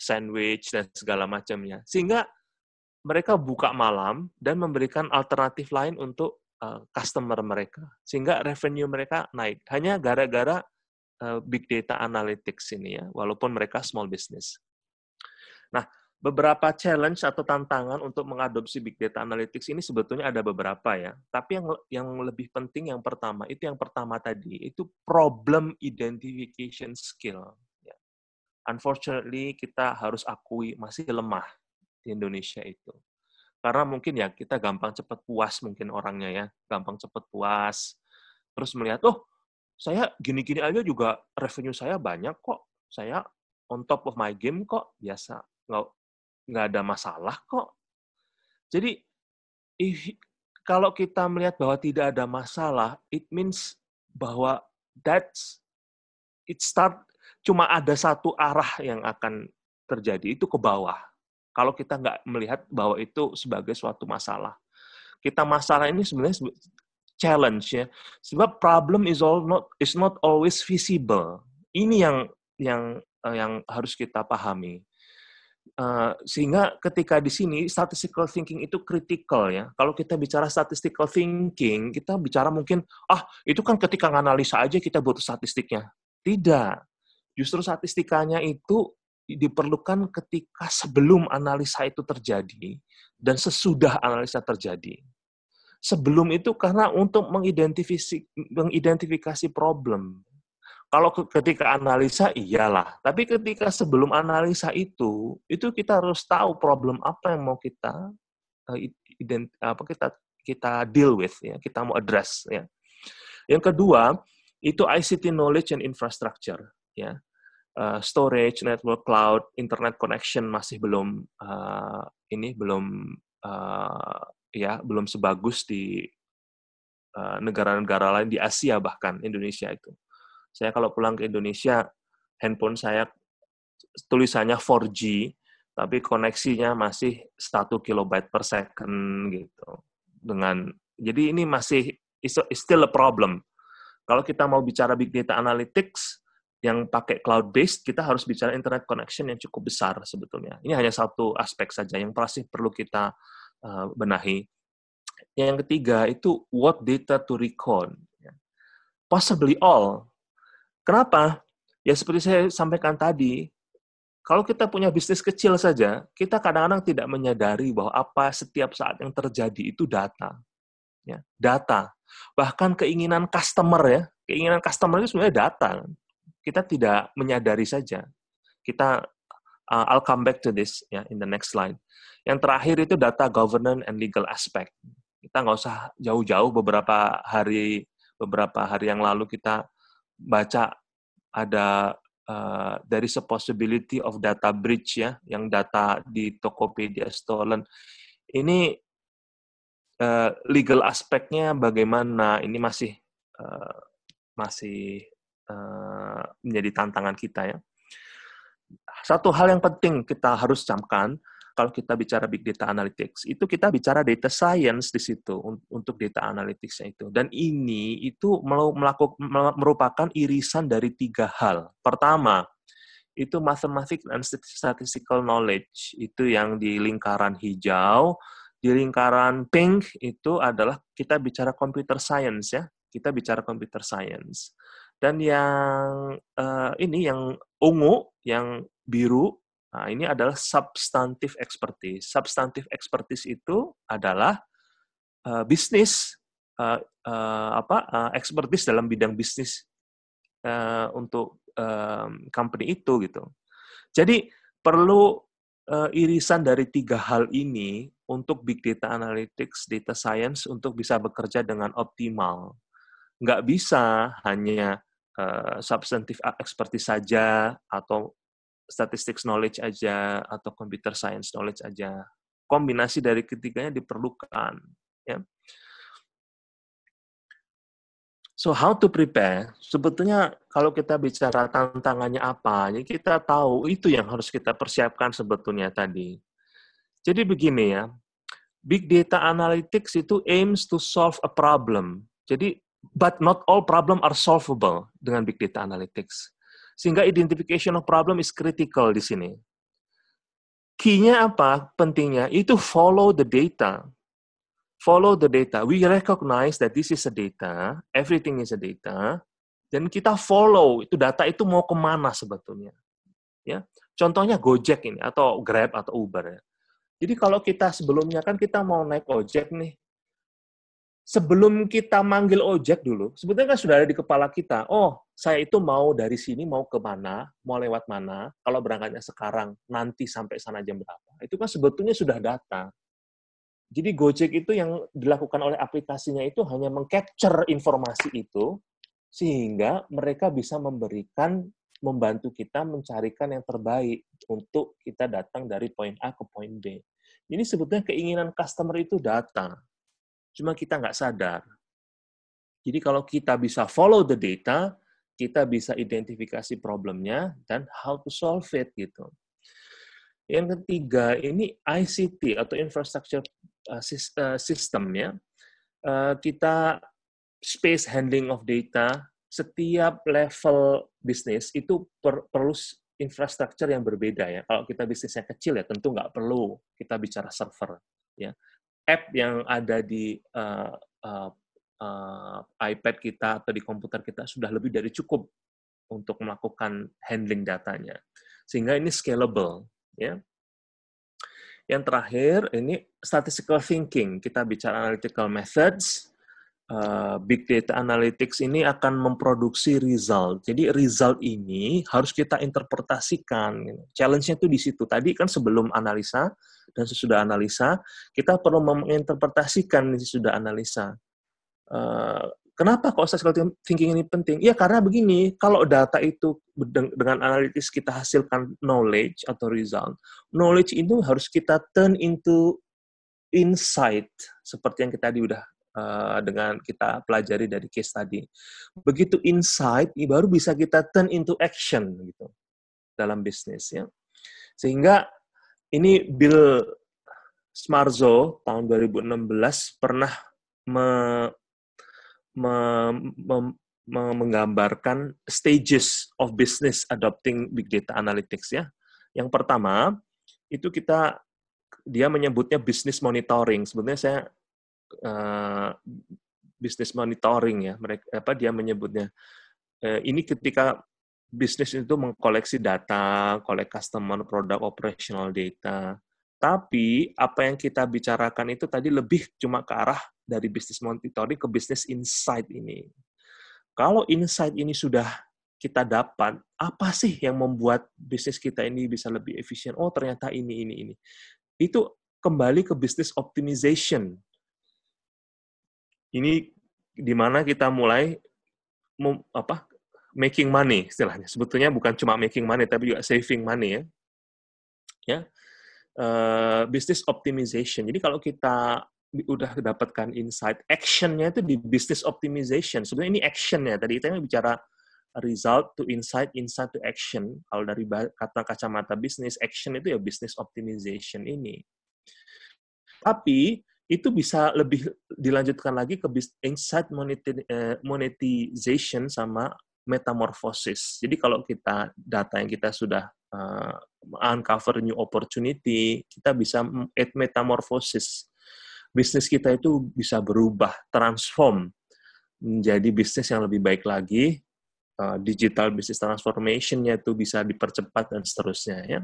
sandwich dan segala macamnya. Sehingga mereka buka malam dan memberikan alternatif lain untuk uh, customer mereka. Sehingga revenue mereka naik. Hanya gara-gara big data analytics ini ya, walaupun mereka small business. Nah, beberapa challenge atau tantangan untuk mengadopsi big data analytics ini sebetulnya ada beberapa ya. Tapi yang yang lebih penting yang pertama itu yang pertama tadi itu problem identification skill. Ya. Unfortunately kita harus akui masih lemah di Indonesia itu. Karena mungkin ya kita gampang cepat puas mungkin orangnya ya, gampang cepat puas. Terus melihat, oh saya gini-gini aja juga revenue saya banyak kok. Saya on top of my game kok biasa nggak nggak ada masalah kok. Jadi if, kalau kita melihat bahwa tidak ada masalah, it means bahwa that's it start cuma ada satu arah yang akan terjadi itu ke bawah. Kalau kita nggak melihat bahwa itu sebagai suatu masalah, kita masalah ini sebenarnya challenge ya. Sebab problem is all not is not always visible. Ini yang yang eh, yang harus kita pahami. Uh, sehingga ketika di sini statistical thinking itu critical ya. Kalau kita bicara statistical thinking, kita bicara mungkin ah itu kan ketika analisa aja kita butuh statistiknya. Tidak. Justru statistikanya itu diperlukan ketika sebelum analisa itu terjadi dan sesudah analisa terjadi. Sebelum itu karena untuk mengidentifikasi mengidentifikasi problem. Kalau ketika analisa iyalah, tapi ketika sebelum analisa itu, itu kita harus tahu problem apa yang mau kita uh, ident, apa kita kita deal with ya, kita mau address ya. Yang kedua, itu ICT knowledge and infrastructure ya. Uh, storage, network, cloud, internet connection masih belum uh, ini belum ya belum sebagus di negara-negara uh, lain di Asia bahkan Indonesia itu. Saya kalau pulang ke Indonesia, handphone saya tulisannya 4G, tapi koneksinya masih 1 kilobyte per second gitu. Dengan jadi ini masih is still a problem. Kalau kita mau bicara big data analytics yang pakai cloud based, kita harus bicara internet connection yang cukup besar sebetulnya. Ini hanya satu aspek saja yang pasti perlu kita uh, benahi. Yang ketiga itu what data to record. Possibly all Kenapa? Ya seperti saya sampaikan tadi, kalau kita punya bisnis kecil saja, kita kadang-kadang tidak menyadari bahwa apa setiap saat yang terjadi itu data. Ya, data. Bahkan keinginan customer ya, keinginan customer itu sebenarnya data. Kita tidak menyadari saja. Kita uh, I'll come back to this ya in the next slide. Yang terakhir itu data governance and legal aspect. Kita nggak usah jauh-jauh beberapa hari beberapa hari yang lalu kita baca ada uh, is a possibility of data breach ya, yang data di Tokopedia stolen. Ini uh, legal aspeknya bagaimana? Ini masih uh, masih uh, menjadi tantangan kita ya. Satu hal yang penting kita harus camkan kalau kita bicara big data analytics, itu kita bicara data science di situ untuk data analytics itu. Dan ini itu melakukan merupakan irisan dari tiga hal. Pertama, itu mathematics and statistical knowledge itu yang di lingkaran hijau, di lingkaran pink itu adalah kita bicara computer science ya, kita bicara computer science. Dan yang uh, ini yang ungu, yang biru Nah, ini adalah substantif expertise. Substantif expertise itu adalah uh, bisnis uh, uh, apa uh, expertise dalam bidang bisnis uh, untuk um, company itu gitu. Jadi perlu uh, irisan dari tiga hal ini untuk big data analytics, data science untuk bisa bekerja dengan optimal. Nggak bisa hanya uh, substantif expertise saja atau statistics knowledge aja atau computer science knowledge aja. Kombinasi dari ketiganya diperlukan. Ya. So how to prepare? Sebetulnya kalau kita bicara tantangannya apa, ya kita tahu itu yang harus kita persiapkan sebetulnya tadi. Jadi begini ya, big data analytics itu aims to solve a problem. Jadi but not all problem are solvable dengan big data analytics. Sehingga identification of problem is critical di sini. Key-nya apa? Pentingnya itu follow the data. Follow the data. We recognize that this is a data, everything is a data, dan kita follow itu data itu mau ke mana sebetulnya. Ya, contohnya Gojek ini atau Grab atau Uber. Ya. Jadi kalau kita sebelumnya kan kita mau naik ojek nih, sebelum kita manggil ojek dulu, sebetulnya kan sudah ada di kepala kita, oh saya itu mau dari sini mau ke mana, mau lewat mana, kalau berangkatnya sekarang, nanti sampai sana jam berapa. Itu kan sebetulnya sudah data. Jadi Gojek itu yang dilakukan oleh aplikasinya itu hanya mengcapture informasi itu, sehingga mereka bisa memberikan, membantu kita mencarikan yang terbaik untuk kita datang dari poin A ke poin B. Ini sebetulnya keinginan customer itu data Cuma kita nggak sadar. Jadi kalau kita bisa follow the data, kita bisa identifikasi problemnya dan how to solve it gitu. Yang ketiga ini ICT atau infrastructure uh, uh, system ya. Uh, kita space handling of data setiap level bisnis itu per, perlu infrastruktur yang berbeda ya. Kalau kita bisnisnya kecil ya tentu nggak perlu kita bicara server ya app yang ada di uh, uh, uh, iPad kita atau di komputer kita sudah lebih dari cukup untuk melakukan handling datanya. Sehingga ini scalable. Ya. Yang terakhir, ini statistical thinking. Kita bicara analytical methods, uh, big data analytics ini akan memproduksi result. Jadi result ini harus kita interpretasikan. Challenge-nya itu di situ. Tadi kan sebelum analisa, dan sesudah analisa, kita perlu menginterpretasikan sesudah analisa. Uh, kenapa kok statistical thinking ini penting? Ya karena begini, kalau data itu dengan analitis kita hasilkan knowledge atau result, knowledge itu harus kita turn into insight seperti yang kita tadi udah uh, dengan kita pelajari dari case tadi. Begitu insight, baru bisa kita turn into action gitu dalam bisnis ya. Sehingga ini Bill Smarzo tahun 2016 pernah me, me, me, me, menggambarkan stages of business adopting big data analytics ya. Yang pertama itu kita dia menyebutnya business monitoring. Sebenarnya saya uh, business monitoring ya. Mereka apa dia menyebutnya. Uh, ini ketika bisnis itu mengkoleksi data, kolek customer, produk, operational data. Tapi apa yang kita bicarakan itu tadi lebih cuma ke arah dari bisnis monitoring ke bisnis insight ini. Kalau insight ini sudah kita dapat, apa sih yang membuat bisnis kita ini bisa lebih efisien? Oh, ternyata ini, ini, ini. Itu kembali ke bisnis optimization. Ini di mana kita mulai apa making money istilahnya. Sebetulnya bukan cuma making money tapi juga saving money ya. Ya. Uh, business optimization. Jadi kalau kita udah dapatkan insight, actionnya itu di business optimization. Sebenarnya ini actionnya. Tadi kita bicara result to insight, insight to action. Kalau dari kata kacamata bisnis, action itu ya business optimization ini. Tapi itu bisa lebih dilanjutkan lagi ke insight eh, monetization sama metamorfosis. Jadi kalau kita data yang kita sudah uh, uncover new opportunity, kita bisa add metamorfosis. Bisnis kita itu bisa berubah, transform menjadi bisnis yang lebih baik lagi. Uh, digital business transformation-nya itu bisa dipercepat dan seterusnya ya.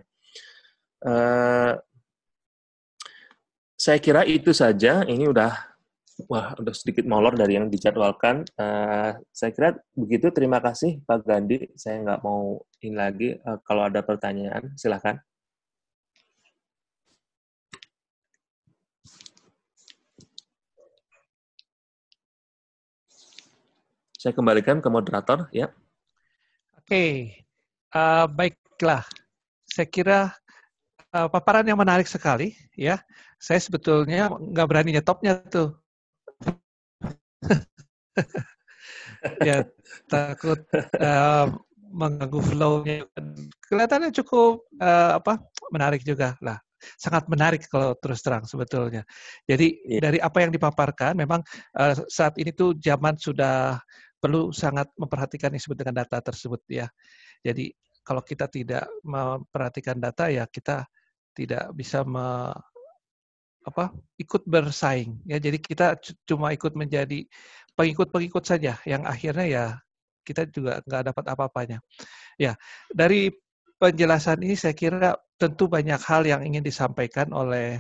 Uh, saya kira itu saja. Ini udah Wah, udah sedikit molor dari yang dijadwalkan. Uh, saya kira begitu. Terima kasih Pak Gandhi. Saya nggak mau ini lagi. Uh, kalau ada pertanyaan, silahkan. Saya kembalikan ke moderator, ya. Oke, uh, baiklah. Saya kira uh, paparan yang menarik sekali, ya. Saya sebetulnya nggak berani nyetopnya tuh [LAUGHS] ya takut uh, mengganggu flow-nya. Kelihatannya cukup uh, apa menarik juga lah sangat menarik kalau terus terang sebetulnya. Jadi yeah. dari apa yang dipaparkan, memang uh, saat ini tuh zaman sudah perlu sangat memperhatikan yang disebut dengan data tersebut ya. Jadi kalau kita tidak memperhatikan data ya kita tidak bisa me, apa ikut bersaing ya. Jadi kita cuma ikut menjadi pengikut-pengikut saja yang akhirnya ya kita juga nggak dapat apa-apanya. Ya dari penjelasan ini saya kira tentu banyak hal yang ingin disampaikan oleh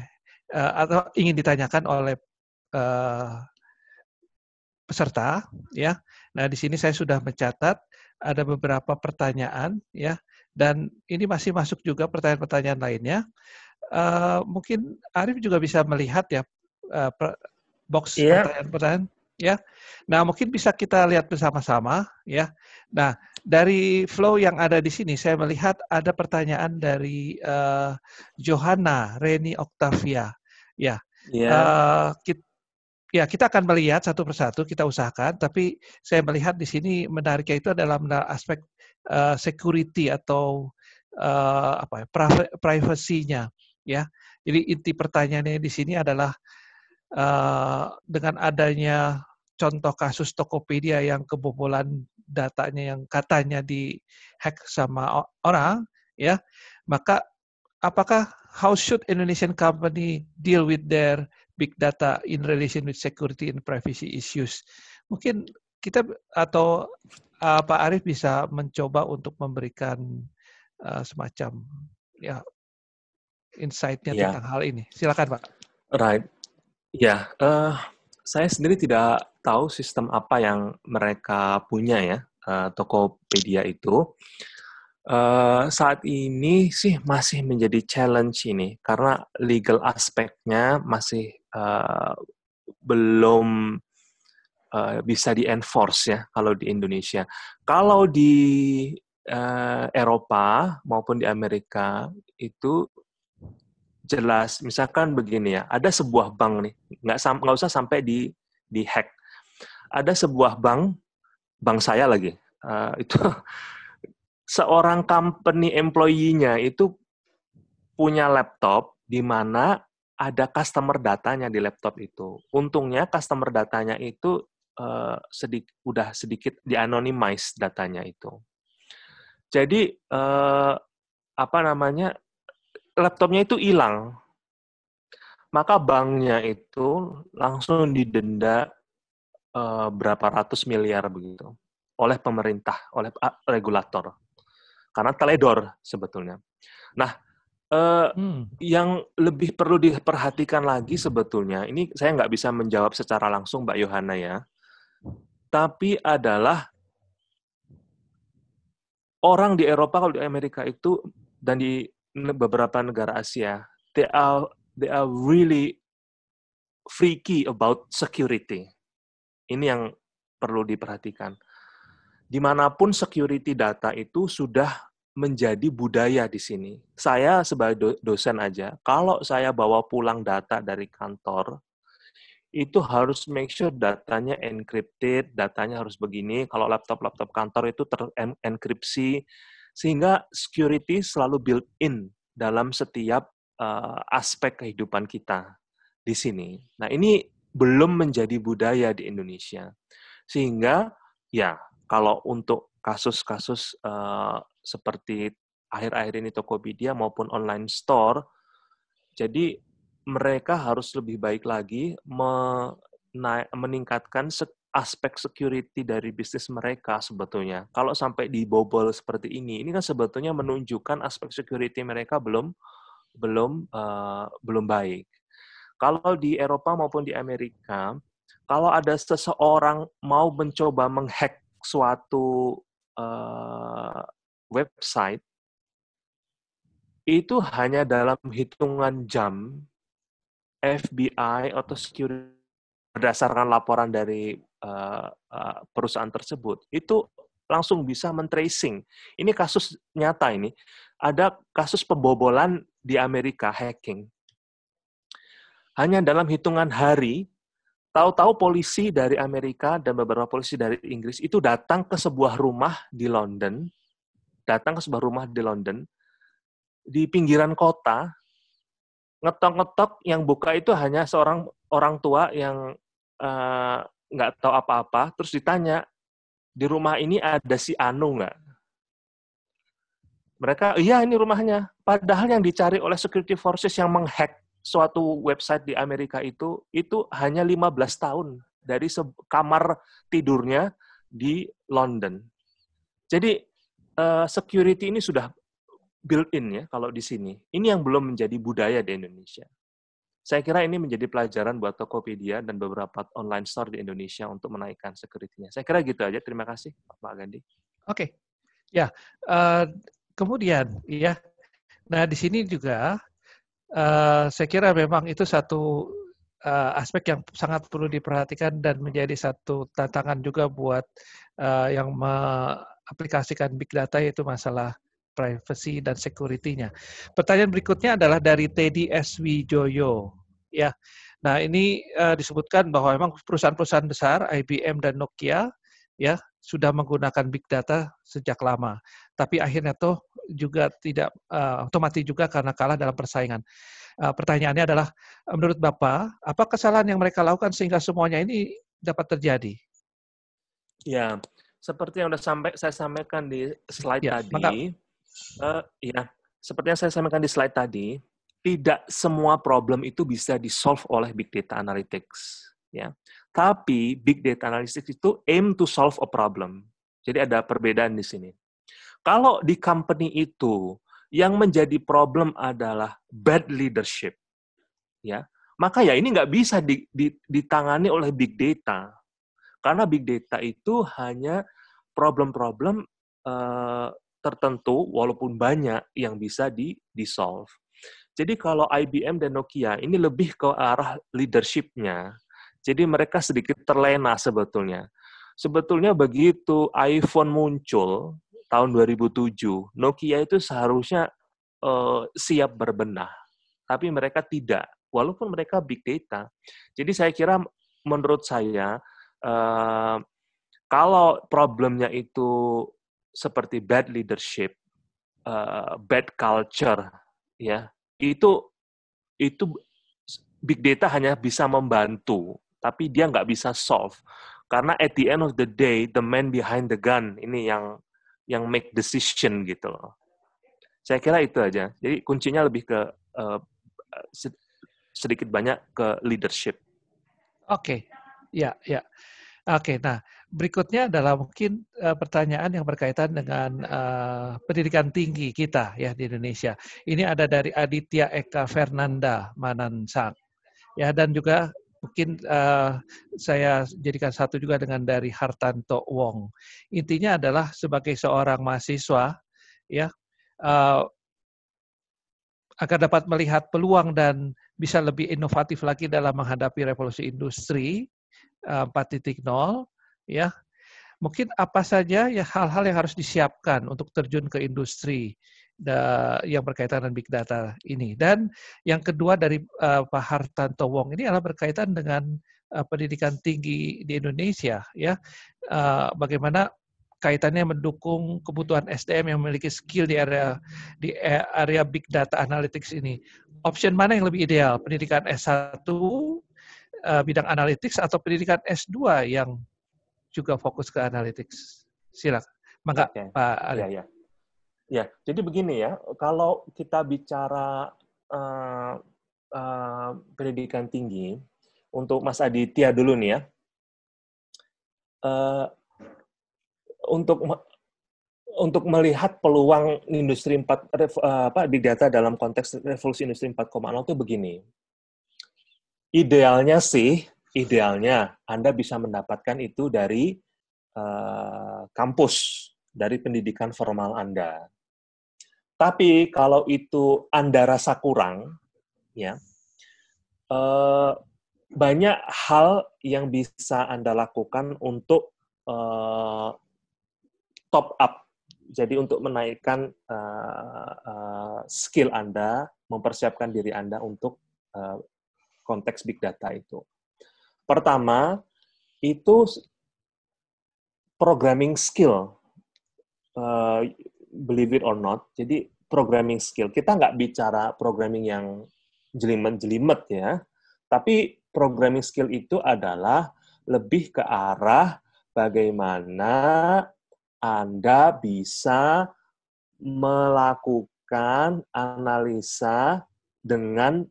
uh, atau ingin ditanyakan oleh uh, peserta ya. Nah, di sini saya sudah mencatat ada beberapa pertanyaan ya dan ini masih masuk juga pertanyaan-pertanyaan lainnya. Uh, mungkin Arif juga bisa melihat ya uh, box yeah. pertanyaan-pertanyaan ya. Nah, mungkin bisa kita lihat bersama-sama ya. Nah, dari flow yang ada di sini saya melihat ada pertanyaan dari uh, Johanna Reni Octavia. Ya. Yeah. Uh, kita, ya, kita akan melihat satu persatu kita usahakan, tapi saya melihat di sini menariknya itu adalah aspek uh, security atau uh, apa ya, privacy-nya ya. Jadi inti pertanyaannya di sini adalah uh, dengan adanya contoh kasus Tokopedia yang kebobolan datanya yang katanya di hack sama orang, ya, maka apakah how should Indonesian company deal with their big data in relation with security and privacy issues? Mungkin kita atau uh, Pak Arief bisa mencoba untuk memberikan uh, semacam ya insight-nya yeah. tentang hal ini. Silakan Pak. Right. Ya, yeah. uh, saya sendiri tidak tahu sistem apa yang mereka punya ya, uh, Tokopedia itu. Uh, saat ini sih masih menjadi challenge ini karena legal aspeknya masih uh, belum uh, bisa di enforce ya kalau di Indonesia. Kalau di uh, Eropa maupun di Amerika itu jelas misalkan begini ya ada sebuah bank nih nggak nggak usah sampai di di hack ada sebuah bank bank saya lagi uh, itu [LAUGHS] seorang company employee-nya itu punya laptop di mana ada customer datanya di laptop itu. Untungnya customer datanya itu uh, sedik, udah sedikit dianonymize datanya itu. Jadi uh, apa namanya laptopnya itu hilang, maka banknya itu langsung didenda uh, berapa ratus miliar begitu oleh pemerintah, oleh uh, regulator, karena teledor sebetulnya. Nah, uh, hmm. yang lebih perlu diperhatikan lagi sebetulnya, ini saya nggak bisa menjawab secara langsung, Mbak Yohana ya, tapi adalah orang di Eropa kalau di Amerika itu dan di beberapa negara Asia, they are they are really freaky about security. Ini yang perlu diperhatikan. Di mana pun security data itu sudah menjadi budaya di sini. Saya sebagai dosen aja, kalau saya bawa pulang data dari kantor, itu harus make sure datanya encrypted, datanya harus begini. Kalau laptop-laptop kantor itu terenkripsi, sehingga security selalu built in dalam setiap uh, aspek kehidupan kita di sini. Nah, ini belum menjadi budaya di Indonesia. Sehingga ya, kalau untuk kasus-kasus uh, seperti akhir-akhir ini Tokopedia maupun online store, jadi mereka harus lebih baik lagi meningkatkan aspek security dari bisnis mereka sebetulnya. Kalau sampai dibobol seperti ini, ini kan sebetulnya menunjukkan aspek security mereka belum belum uh, belum baik. Kalau di Eropa maupun di Amerika, kalau ada seseorang mau mencoba menghack suatu uh, website, itu hanya dalam hitungan jam FBI atau security berdasarkan laporan dari uh, uh, perusahaan tersebut itu langsung bisa men-tracing. Ini kasus nyata ini. Ada kasus pembobolan di Amerika hacking. Hanya dalam hitungan hari tahu-tahu polisi dari Amerika dan beberapa polisi dari Inggris itu datang ke sebuah rumah di London, datang ke sebuah rumah di London, di pinggiran kota, ngetok-ngetok yang buka itu hanya seorang orang tua yang uh, nggak tahu apa-apa, terus ditanya, di rumah ini ada si Anu nggak? Mereka, iya ini rumahnya. Padahal yang dicari oleh security forces yang menghack suatu website di Amerika itu, itu hanya 15 tahun dari kamar tidurnya di London. Jadi uh, security ini sudah built-in ya kalau di sini. Ini yang belum menjadi budaya di Indonesia. Saya kira ini menjadi pelajaran buat Tokopedia dan beberapa online store di Indonesia untuk menaikkan security-nya. Saya kira gitu aja. Terima kasih, Pak Gandhi. Oke, okay. ya. Uh, kemudian, ya. Nah, di sini juga uh, saya kira memang itu satu uh, aspek yang sangat perlu diperhatikan dan menjadi satu tantangan juga buat uh, yang mengaplikasikan big data yaitu masalah privacy dan security-nya. Pertanyaan berikutnya adalah dari Teddy S. Wijoyo. Ya, nah ini uh, disebutkan bahwa memang perusahaan-perusahaan besar IBM dan Nokia ya sudah menggunakan big data sejak lama, tapi akhirnya tuh juga tidak uh, otomatis juga karena kalah dalam persaingan. Uh, pertanyaannya adalah, menurut Bapak, apa kesalahan yang mereka lakukan sehingga semuanya ini dapat terjadi? Ya, seperti yang sudah sampai saya sampaikan di slide ya, tadi. Maka, Uh, ya, seperti yang saya sampaikan di slide tadi, tidak semua problem itu bisa di-solve oleh big data analytics. Ya. Tapi big data analytics itu aim to solve a problem. Jadi ada perbedaan di sini. Kalau di company itu yang menjadi problem adalah bad leadership, ya, maka ya ini nggak bisa ditangani oleh big data. Karena big data itu hanya problem-problem uh, tertentu walaupun banyak yang bisa di di. Jadi kalau IBM dan Nokia ini lebih ke arah leadership-nya. Jadi mereka sedikit terlena sebetulnya. Sebetulnya begitu iPhone muncul tahun 2007, Nokia itu seharusnya uh, siap berbenah. Tapi mereka tidak, walaupun mereka big data. Jadi saya kira menurut saya uh, kalau problemnya itu seperti bad leadership, uh, bad culture, ya itu itu big data hanya bisa membantu, tapi dia nggak bisa solve karena at the end of the day the man behind the gun ini yang yang make decision gitu loh. Saya kira itu aja. Jadi kuncinya lebih ke uh, sedikit banyak ke leadership. Oke, okay. ya, ya. Oke, nah Berikutnya adalah mungkin uh, pertanyaan yang berkaitan dengan uh, pendidikan tinggi kita ya di Indonesia. Ini ada dari Aditya Eka Fernanda Manansang. Ya dan juga mungkin uh, saya jadikan satu juga dengan dari Hartanto Wong. Intinya adalah sebagai seorang mahasiswa ya uh, agar dapat melihat peluang dan bisa lebih inovatif lagi dalam menghadapi revolusi industri 4.0 ya. Mungkin apa saja ya hal-hal yang harus disiapkan untuk terjun ke industri yang berkaitan dengan big data ini. Dan yang kedua dari uh, Pak Hartanto Wong ini adalah berkaitan dengan uh, pendidikan tinggi di Indonesia ya. Uh, bagaimana kaitannya mendukung kebutuhan SDM yang memiliki skill di area di area big data analytics ini. Option mana yang lebih ideal? Pendidikan S1 uh, bidang analytics atau pendidikan S2 yang juga fokus ke analytics. Silakan. Maka okay. Pak Ali. Ya, ya. ya, jadi begini ya, kalau kita bicara uh, uh, pendidikan tinggi, untuk Mas Aditya dulu nih ya, uh, untuk untuk melihat peluang industri 4 apa big data dalam konteks revolusi industri 4.0 itu begini. Idealnya sih idealnya Anda bisa mendapatkan itu dari uh, kampus, dari pendidikan formal Anda. Tapi kalau itu Anda rasa kurang, ya, uh, banyak hal yang bisa Anda lakukan untuk uh, top up. Jadi untuk menaikkan uh, uh, skill Anda, mempersiapkan diri Anda untuk uh, konteks big data itu. Pertama, itu programming skill. Uh, believe it or not. Jadi programming skill. Kita nggak bicara programming yang jelimet-jelimet ya. Tapi programming skill itu adalah lebih ke arah bagaimana Anda bisa melakukan analisa dengan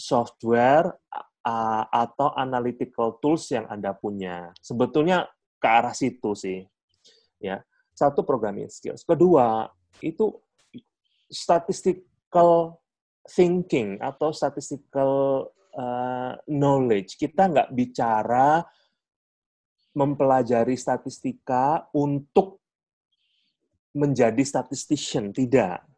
software uh, atau analytical tools yang Anda punya. Sebetulnya ke arah situ sih. Ya. Satu programming skills. Kedua, itu statistical thinking atau statistical uh, knowledge. Kita nggak bicara mempelajari statistika untuk menjadi statistician, tidak.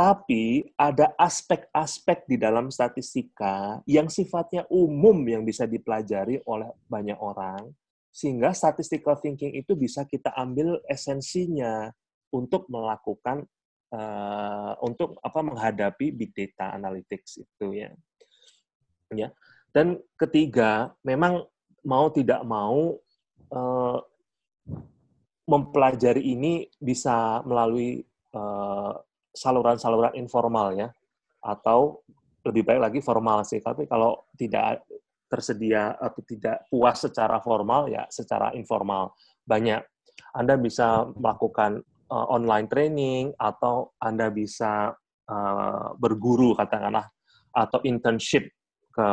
Tapi ada aspek-aspek di dalam statistika yang sifatnya umum yang bisa dipelajari oleh banyak orang, sehingga statistical thinking itu bisa kita ambil esensinya untuk melakukan uh, untuk apa menghadapi big data analytics itu ya. Ya. Dan ketiga, memang mau tidak mau uh, mempelajari ini bisa melalui uh, saluran-saluran informal ya, atau lebih baik lagi formal sih. Tapi kalau tidak tersedia atau tidak puas secara formal ya secara informal banyak. Anda bisa melakukan uh, online training atau Anda bisa uh, berguru katakanlah atau internship ke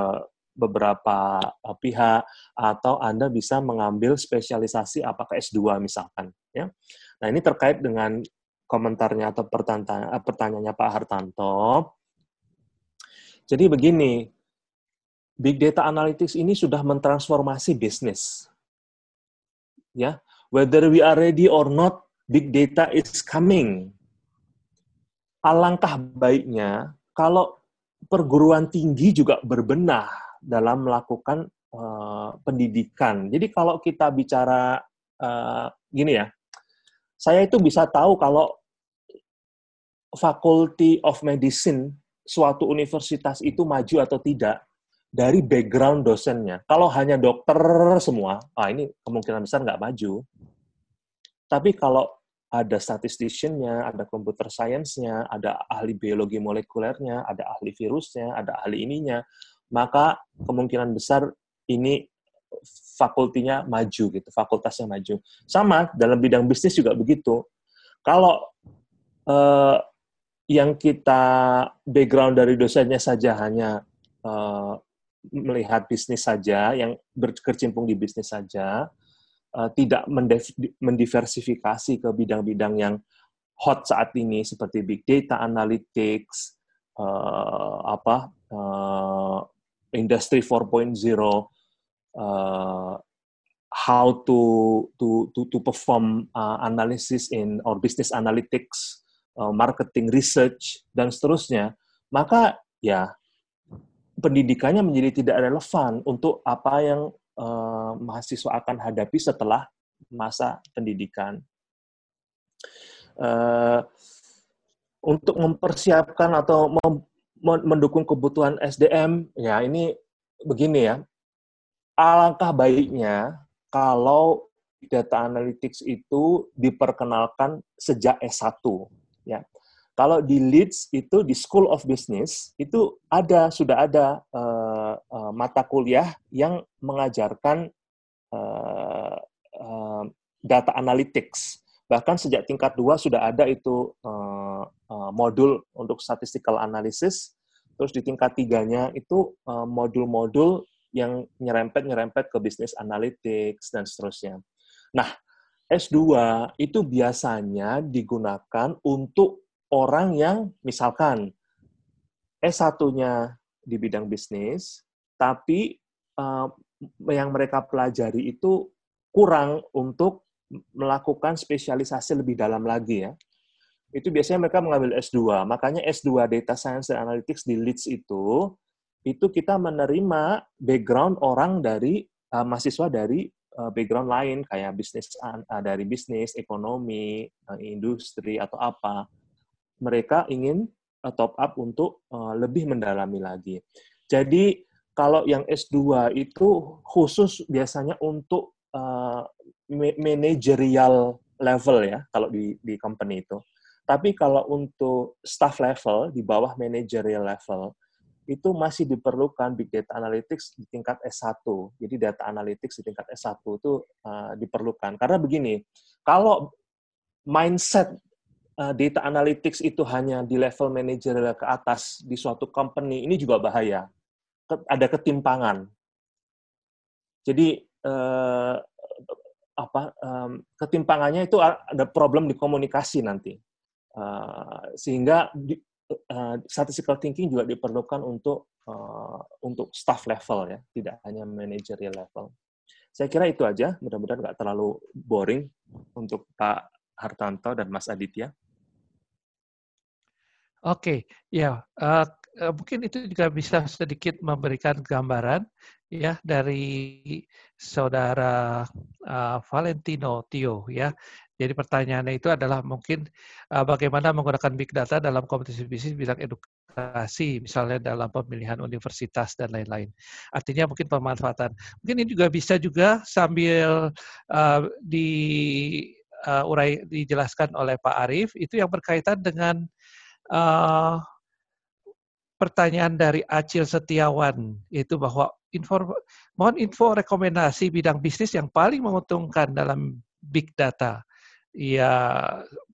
beberapa uh, pihak atau Anda bisa mengambil spesialisasi apakah S2 misalkan ya. Nah, ini terkait dengan komentarnya atau pertanyaan, eh, pertanyaannya Pak Hartanto. Jadi begini, Big Data Analytics ini sudah mentransformasi bisnis. Ya, whether we are ready or not, big data is coming. Alangkah baiknya kalau perguruan tinggi juga berbenah dalam melakukan uh, pendidikan. Jadi kalau kita bicara uh, gini ya, saya itu bisa tahu kalau Faculty of Medicine suatu universitas itu maju atau tidak dari background dosennya. Kalau hanya dokter semua, ah ini kemungkinan besar nggak maju. Tapi kalau ada statistician-nya, ada computer science-nya, ada ahli biologi molekulernya, ada ahli virusnya, ada ahli ininya, maka kemungkinan besar ini fakultinya maju gitu, fakultasnya maju. Sama dalam bidang bisnis juga begitu. Kalau uh, yang kita background dari dosennya saja hanya uh, melihat bisnis saja, yang berkecimpung di bisnis saja, uh, tidak mendiversifikasi ke bidang-bidang yang hot saat ini seperti big data analytics, uh, apa uh, industry 4.0 uh, how to to to to perform uh, analysis in or business analytics, marketing research dan seterusnya, maka ya pendidikannya menjadi tidak relevan untuk apa yang uh, mahasiswa akan hadapi setelah masa pendidikan. Uh, untuk mempersiapkan atau mendukung kebutuhan SDM, ya ini begini ya, alangkah baiknya kalau data analytics itu diperkenalkan sejak S1 ya. Kalau di Leeds itu di School of Business itu ada sudah ada uh, uh, mata kuliah yang mengajarkan uh, uh, data analytics. Bahkan sejak tingkat dua sudah ada itu uh, uh, modul untuk statistical analysis. Terus di tingkat tiganya itu modul-modul yang nyerempet-nyerempet ke bisnis analytics dan seterusnya. Nah, S2 itu biasanya digunakan untuk orang yang misalkan S1-nya di bidang bisnis, tapi uh, yang mereka pelajari itu kurang untuk melakukan spesialisasi lebih dalam lagi ya. Itu biasanya mereka mengambil S2. Makanya S2 Data Science and Analytics di Leeds itu itu kita menerima background orang dari uh, mahasiswa dari background lain kayak bisnis uh, dari bisnis, ekonomi, uh, industri atau apa. Mereka ingin top up untuk lebih mendalami lagi. Jadi Kalau yang S2 itu khusus biasanya untuk uh, managerial level ya, kalau di, di company itu. Tapi kalau untuk staff level, di bawah managerial level, itu masih diperlukan big data analytics di tingkat S1. Jadi data analytics di tingkat S1 itu uh, diperlukan. Karena begini, kalau mindset uh, data analytics itu hanya di level managerial ke atas di suatu company, ini juga bahaya ada ketimpangan. Jadi eh, apa um, ketimpangannya itu ada problem di komunikasi nanti, uh, sehingga di, uh, statistical thinking juga diperlukan untuk uh, untuk staff level ya, tidak hanya managerial level. Saya kira itu aja, mudah-mudahan nggak terlalu boring untuk Pak Hartanto dan Mas Aditya. Oke, ya uh, mungkin itu juga bisa sedikit memberikan gambaran ya dari saudara uh, Valentino Tio ya. Jadi pertanyaannya itu adalah mungkin uh, bagaimana menggunakan big data dalam kompetisi bisnis bidang edukasi, misalnya dalam pemilihan universitas dan lain-lain. Artinya mungkin pemanfaatan. Mungkin ini juga bisa juga sambil uh, di uh, urai dijelaskan oleh Pak Arief itu yang berkaitan dengan uh, pertanyaan dari Acil Setiawan itu bahwa info, mohon info rekomendasi bidang bisnis yang paling menguntungkan dalam big data. Ya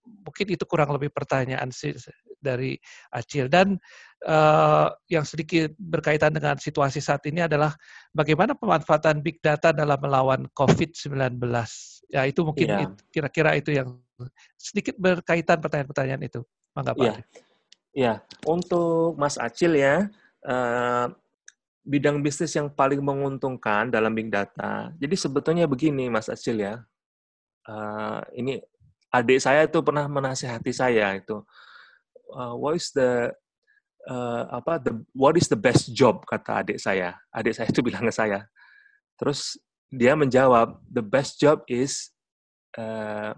mungkin itu kurang lebih pertanyaan sih dari Acil dan uh, yang sedikit berkaitan dengan situasi saat ini adalah bagaimana pemanfaatan big data dalam melawan COVID-19. Ya itu mungkin iya. kira-kira itu yang sedikit berkaitan pertanyaan-pertanyaan itu. Mangga Pak. Ya. Ya, untuk Mas Acil ya, uh, bidang bisnis yang paling menguntungkan dalam big data. Jadi sebetulnya begini, Mas Acil ya, uh, ini adik saya itu pernah menasihati saya itu, uh, what is the uh, apa the what is the best job kata adik saya. Adik saya itu [LAUGHS] bilang ke saya. Terus dia menjawab, the best job is uh,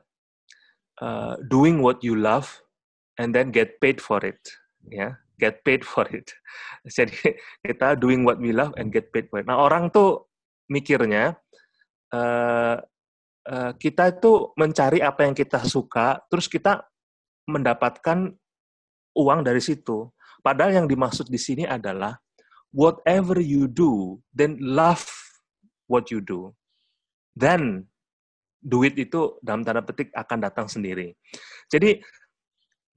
uh, doing what you love and then get paid for it ya get paid for it [LAUGHS] jadi kita doing what we love and get paid for it nah orang tuh mikirnya uh, kita itu mencari apa yang kita suka terus kita mendapatkan uang dari situ. Padahal yang dimaksud di sini adalah whatever you do then love what you do. Then duit itu dalam tanda petik akan datang sendiri. Jadi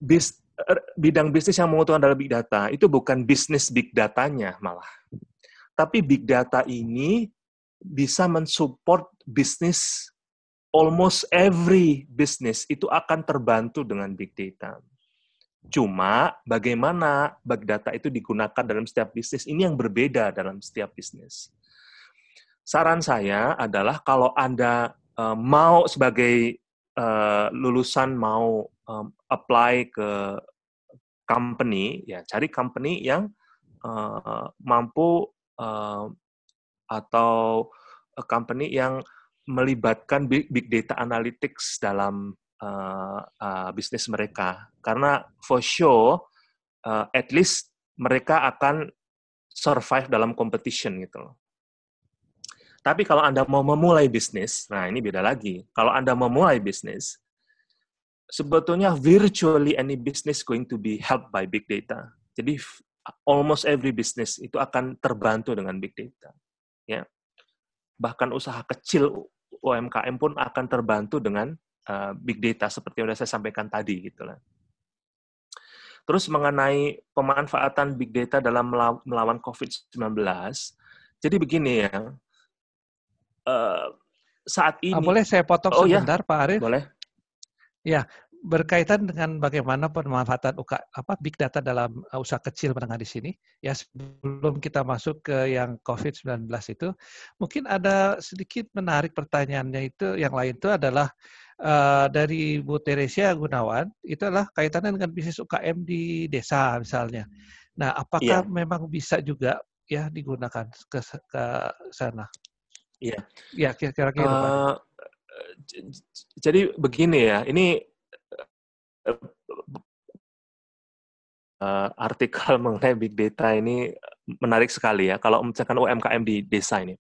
bis, er, bidang bisnis yang menguntungkan dalam big data. Itu bukan bisnis big datanya malah. Tapi big data ini bisa mensupport bisnis almost every business itu akan terbantu dengan big data. Cuma bagaimana big data itu digunakan dalam setiap bisnis ini yang berbeda dalam setiap bisnis. Saran saya adalah kalau Anda uh, mau sebagai uh, lulusan mau um, apply ke company, ya cari company yang mampu uh, atau company yang melibatkan big, big data analytics dalam uh, uh, bisnis mereka. Karena for sure, uh, at least mereka akan survive dalam competition gitu loh. Tapi kalau Anda mau memulai bisnis, nah ini beda lagi. Kalau Anda memulai bisnis, sebetulnya virtually any business going to be helped by big data. Jadi almost every business itu akan terbantu dengan big data. Ya. Bahkan usaha kecil UMKM pun akan terbantu dengan uh, big data seperti yang sudah saya sampaikan tadi gitu lah. Terus mengenai pemanfaatan big data dalam melawan COVID-19, jadi begini ya, uh, saat ini. boleh saya potong oh, ya. sebentar, ya? Pak Arief? Boleh. Ya, berkaitan dengan bagaimana pemanfaatan UK, apa big data dalam uh, usaha kecil menengah di sini. Ya, sebelum kita masuk ke yang COVID-19 itu, mungkin ada sedikit menarik pertanyaannya itu yang lain itu adalah uh, dari Bu Teresia Gunawan, itu adalah kaitannya dengan bisnis UKM di desa misalnya. Nah, apakah yeah. memang bisa juga ya digunakan ke ke sana? Iya. Ya, kira-kira uh, jadi begini ya, ini uh, artikel [LAUGHS] mengenai big data ini menarik sekali ya. Kalau misalkan UMKM di desa ini,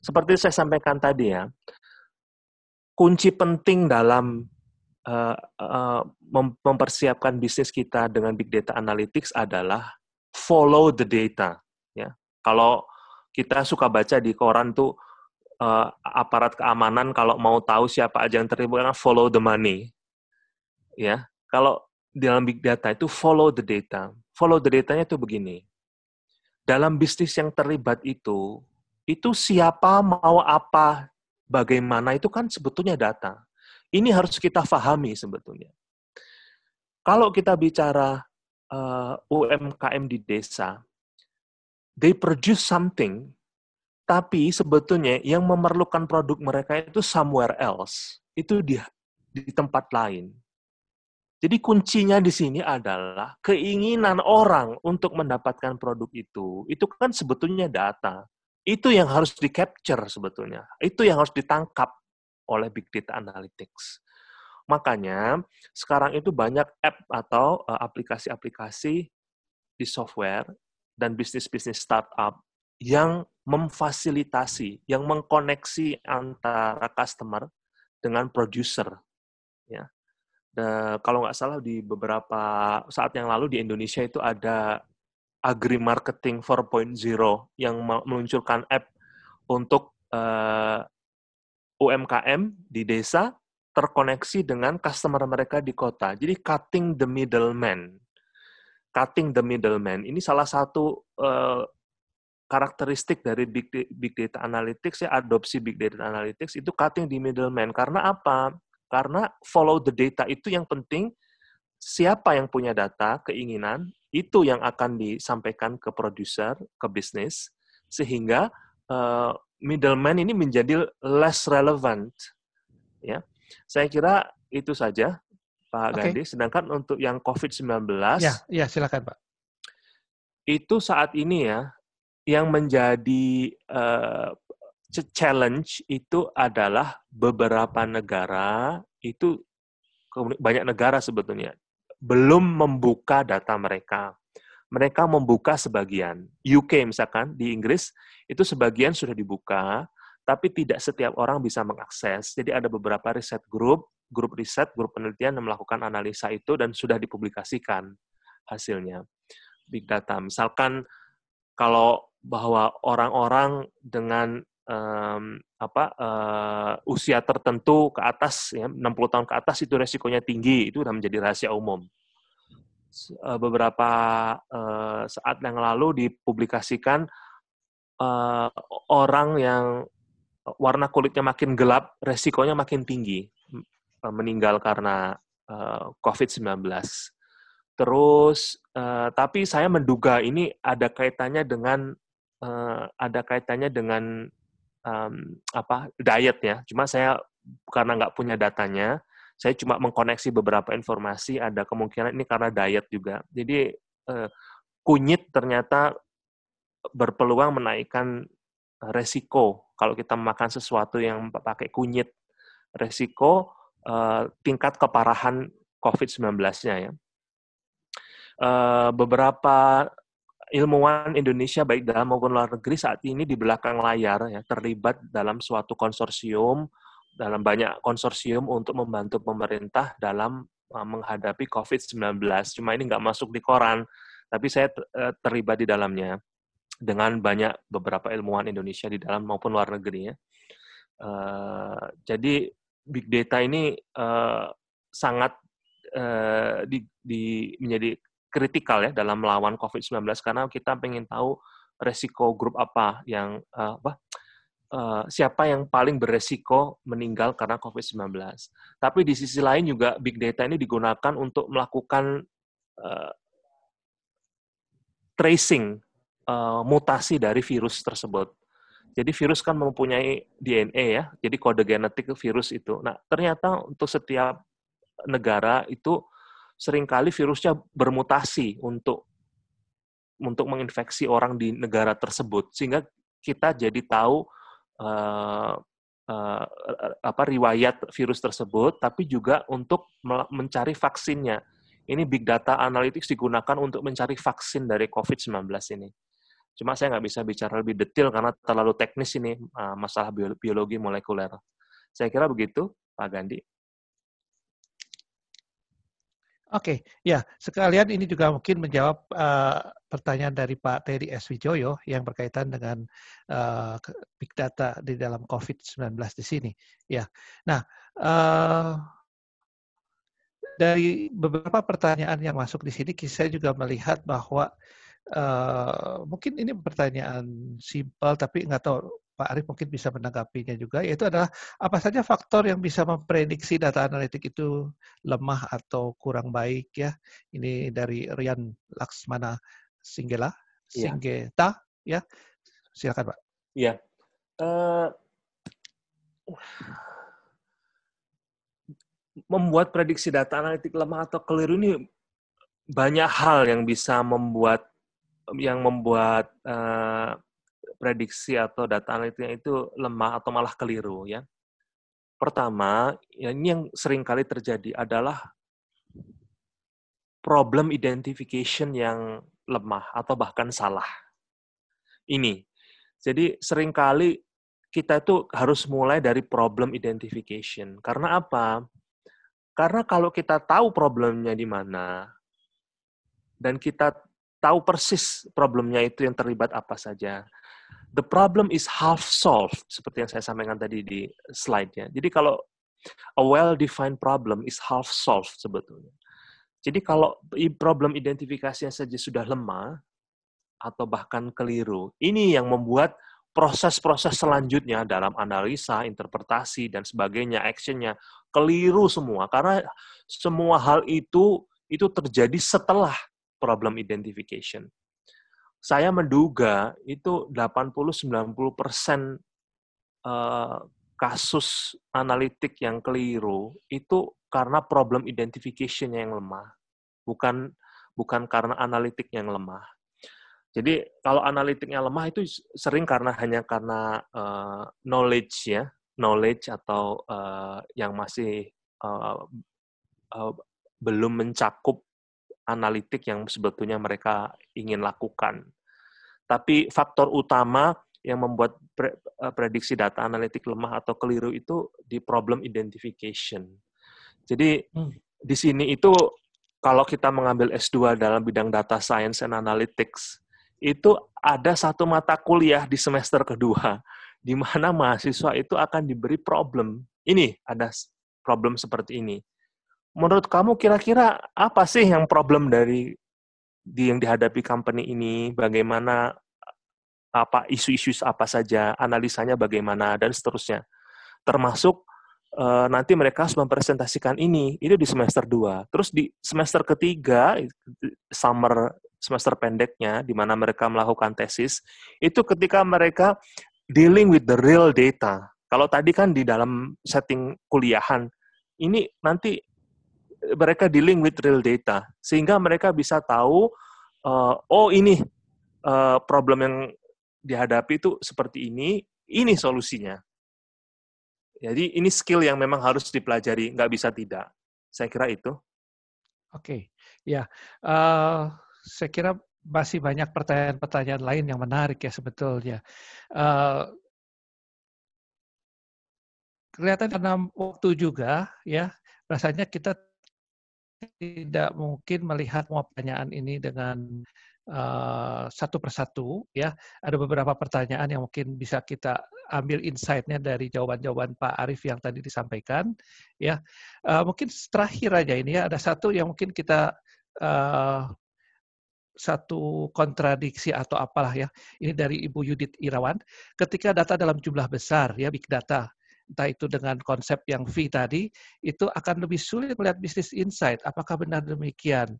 seperti saya sampaikan tadi ya, kunci penting dalam uh, uh, mempersiapkan bisnis kita dengan big data analytics adalah follow the data. Ya, kalau kita suka baca di koran tuh uh, aparat keamanan kalau mau tahu siapa aja yang terlibat follow the money. Ya, kalau dalam big data itu follow the data. Follow the datanya itu begini. Dalam bisnis yang terlibat itu, itu siapa mau apa, bagaimana itu kan sebetulnya data. Ini harus kita pahami sebetulnya. Kalau kita bicara uh, eh, UMKM di desa, they produce something, tapi sebetulnya yang memerlukan produk mereka itu somewhere else, itu di di tempat lain. Jadi kuncinya di sini adalah keinginan orang untuk mendapatkan produk itu. Itu kan sebetulnya data. Itu yang harus di-capture sebetulnya. Itu yang harus ditangkap oleh Big Data Analytics. Makanya sekarang itu banyak app atau eh, aplikasi-aplikasi di software dan bisnis-bisnis startup yang memfasilitasi, yang mengkoneksi antara customer dengan producer. Ya Uh, kalau nggak salah di beberapa saat yang lalu di Indonesia itu ada Agri Marketing 4.0 yang meluncurkan app untuk eh, UMKM di desa terkoneksi dengan customer mereka di kota. Jadi cutting the middleman. Cutting the middleman. Ini salah satu uh, karakteristik dari big, big data analytics ya adopsi big data analytics itu cutting the middleman. Karena apa? Karena follow the data itu yang penting, siapa yang punya data, keinginan, itu yang akan disampaikan ke produser, ke bisnis, sehingga uh, middleman ini menjadi less relevant. Ya, saya kira itu saja, Pak okay. Gandhi. Sedangkan untuk yang COVID-19, ya, ya silakan Pak. Itu saat ini ya, yang menjadi uh, challenge itu adalah beberapa negara itu banyak negara sebetulnya belum membuka data mereka. Mereka membuka sebagian. UK misalkan di Inggris itu sebagian sudah dibuka, tapi tidak setiap orang bisa mengakses. Jadi ada beberapa riset grup, grup riset, grup penelitian yang melakukan analisa itu dan sudah dipublikasikan hasilnya. Big data. Misalkan kalau bahwa orang-orang dengan um, apa uh, usia tertentu ke atas ya 60 tahun ke atas itu resikonya tinggi itu sudah menjadi rahasia umum. Uh, beberapa uh, saat yang lalu dipublikasikan uh, orang yang warna kulitnya makin gelap resikonya makin tinggi meninggal karena uh, COVID-19 terus uh, tapi saya menduga ini ada kaitannya dengan uh, ada kaitannya dengan um, apa diet ya. Cuma saya karena nggak punya datanya, saya cuma mengkoneksi beberapa informasi. Ada kemungkinan ini karena diet juga. Jadi uh, kunyit ternyata berpeluang menaikkan resiko kalau kita makan sesuatu yang pakai kunyit. Resiko uh, tingkat keparahan COVID-19-nya ya. Uh, beberapa ilmuwan Indonesia baik dalam maupun luar negeri saat ini di belakang layar ya terlibat dalam suatu konsorsium dalam banyak konsorsium untuk membantu pemerintah dalam uh, menghadapi COVID-19. Cuma ini nggak masuk di koran, tapi saya uh, terlibat di dalamnya dengan banyak beberapa ilmuwan Indonesia di dalam maupun luar negeri ya. Uh, jadi big data ini sangat di, di, menjadi kritikal ya dalam melawan COVID-19 karena kita ingin tahu resiko grup apa yang uh, apa uh, siapa yang paling beresiko meninggal karena COVID-19. Tapi di sisi lain juga big data ini digunakan untuk melakukan uh, tracing uh, mutasi dari virus tersebut. Jadi virus kan mempunyai DNA ya, jadi kode genetik virus itu. Nah, ternyata untuk setiap negara itu sering kali virusnya bermutasi untuk untuk menginfeksi orang di negara tersebut sehingga kita jadi tahu uh, uh, apa riwayat virus tersebut tapi juga untuk mencari vaksinnya ini big data analytics digunakan untuk mencari vaksin dari COVID-19 ini. Cuma saya nggak bisa bicara lebih detail karena terlalu teknis ini uh, masalah biologi molekuler. Saya kira begitu, Pak Gandhi. Oke, ya sekalian ini juga mungkin menjawab uh, pertanyaan dari Pak Teddy S. Wijoyo yang berkaitan dengan uh, big data di dalam COVID-19 di sini. Ya, nah uh, dari beberapa pertanyaan yang masuk di sini, saya juga melihat bahwa uh, mungkin ini pertanyaan simpel, tapi nggak tahu Pak Arief mungkin bisa menanggapinya juga, yaitu adalah apa saja faktor yang bisa memprediksi data analitik itu lemah atau kurang baik ya. Ini dari Rian Laksmana Singgela, iya. Singgeta, ya. Silakan Pak. Iya. Uh, membuat prediksi data analitik lemah atau keliru ini banyak hal yang bisa membuat yang membuat uh, prediksi atau data analitiknya itu lemah atau malah keliru ya. Pertama, ya ini yang sering kali terjadi adalah problem identification yang lemah atau bahkan salah. Ini. Jadi sering kali kita itu harus mulai dari problem identification. Karena apa? Karena kalau kita tahu problemnya di mana, dan kita tahu persis problemnya itu yang terlibat apa saja, the problem is half solved, seperti yang saya sampaikan tadi di slide-nya. Jadi kalau a well-defined problem is half solved sebetulnya. Jadi kalau problem identifikasinya saja sudah lemah, atau bahkan keliru, ini yang membuat proses-proses selanjutnya dalam analisa, interpretasi, dan sebagainya, actionnya, keliru semua. Karena semua hal itu itu terjadi setelah problem identification. Saya menduga itu 80-90 persen eh, kasus analitik yang keliru itu karena problem identification yang lemah, bukan bukan karena analitik yang lemah. Jadi kalau analitiknya lemah itu sering karena hanya karena uh, knowledge ya, knowledge atau uh, yang masih uh, uh, belum mencakup analitik yang sebetulnya mereka ingin lakukan. Tapi faktor utama yang membuat prediksi data analitik lemah atau keliru itu di problem identification. Jadi hmm. di sini itu kalau kita mengambil S2 dalam bidang data science and analytics, itu ada satu mata kuliah di semester kedua [LAUGHS] di mana mahasiswa itu akan diberi problem. Ini ada problem seperti ini. Menurut kamu kira-kira apa sih yang problem dari di yang dihadapi company ini? Bagaimana apa isu-isu apa saja, analisanya bagaimana dan seterusnya. Termasuk uh, nanti mereka harus mempresentasikan ini, itu di semester 2. Terus di semester ketiga, summer semester pendeknya, di mana mereka melakukan tesis, itu ketika mereka dealing with the real data. Kalau tadi kan di dalam setting kuliahan, ini nanti mereka dealing with real data, sehingga mereka bisa tahu, uh, oh ini uh, problem yang dihadapi itu seperti ini, ini solusinya. Jadi ini skill yang memang harus dipelajari, nggak bisa tidak. Saya kira itu. Oke, okay. ya. Uh, saya kira masih banyak pertanyaan-pertanyaan lain yang menarik ya sebetulnya. Uh, kelihatan karena waktu juga ya, rasanya kita tidak mungkin melihat semua pertanyaan ini dengan uh, satu persatu ya. Ada beberapa pertanyaan yang mungkin bisa kita ambil insight-nya dari jawaban-jawaban Pak Arief yang tadi disampaikan ya. Uh, mungkin terakhir aja ini ya ada satu yang mungkin kita uh, satu kontradiksi atau apalah ya. Ini dari Ibu Yudit Irawan. Ketika data dalam jumlah besar ya big data, entah itu dengan konsep yang V tadi, itu akan lebih sulit melihat bisnis insight. Apakah benar demikian?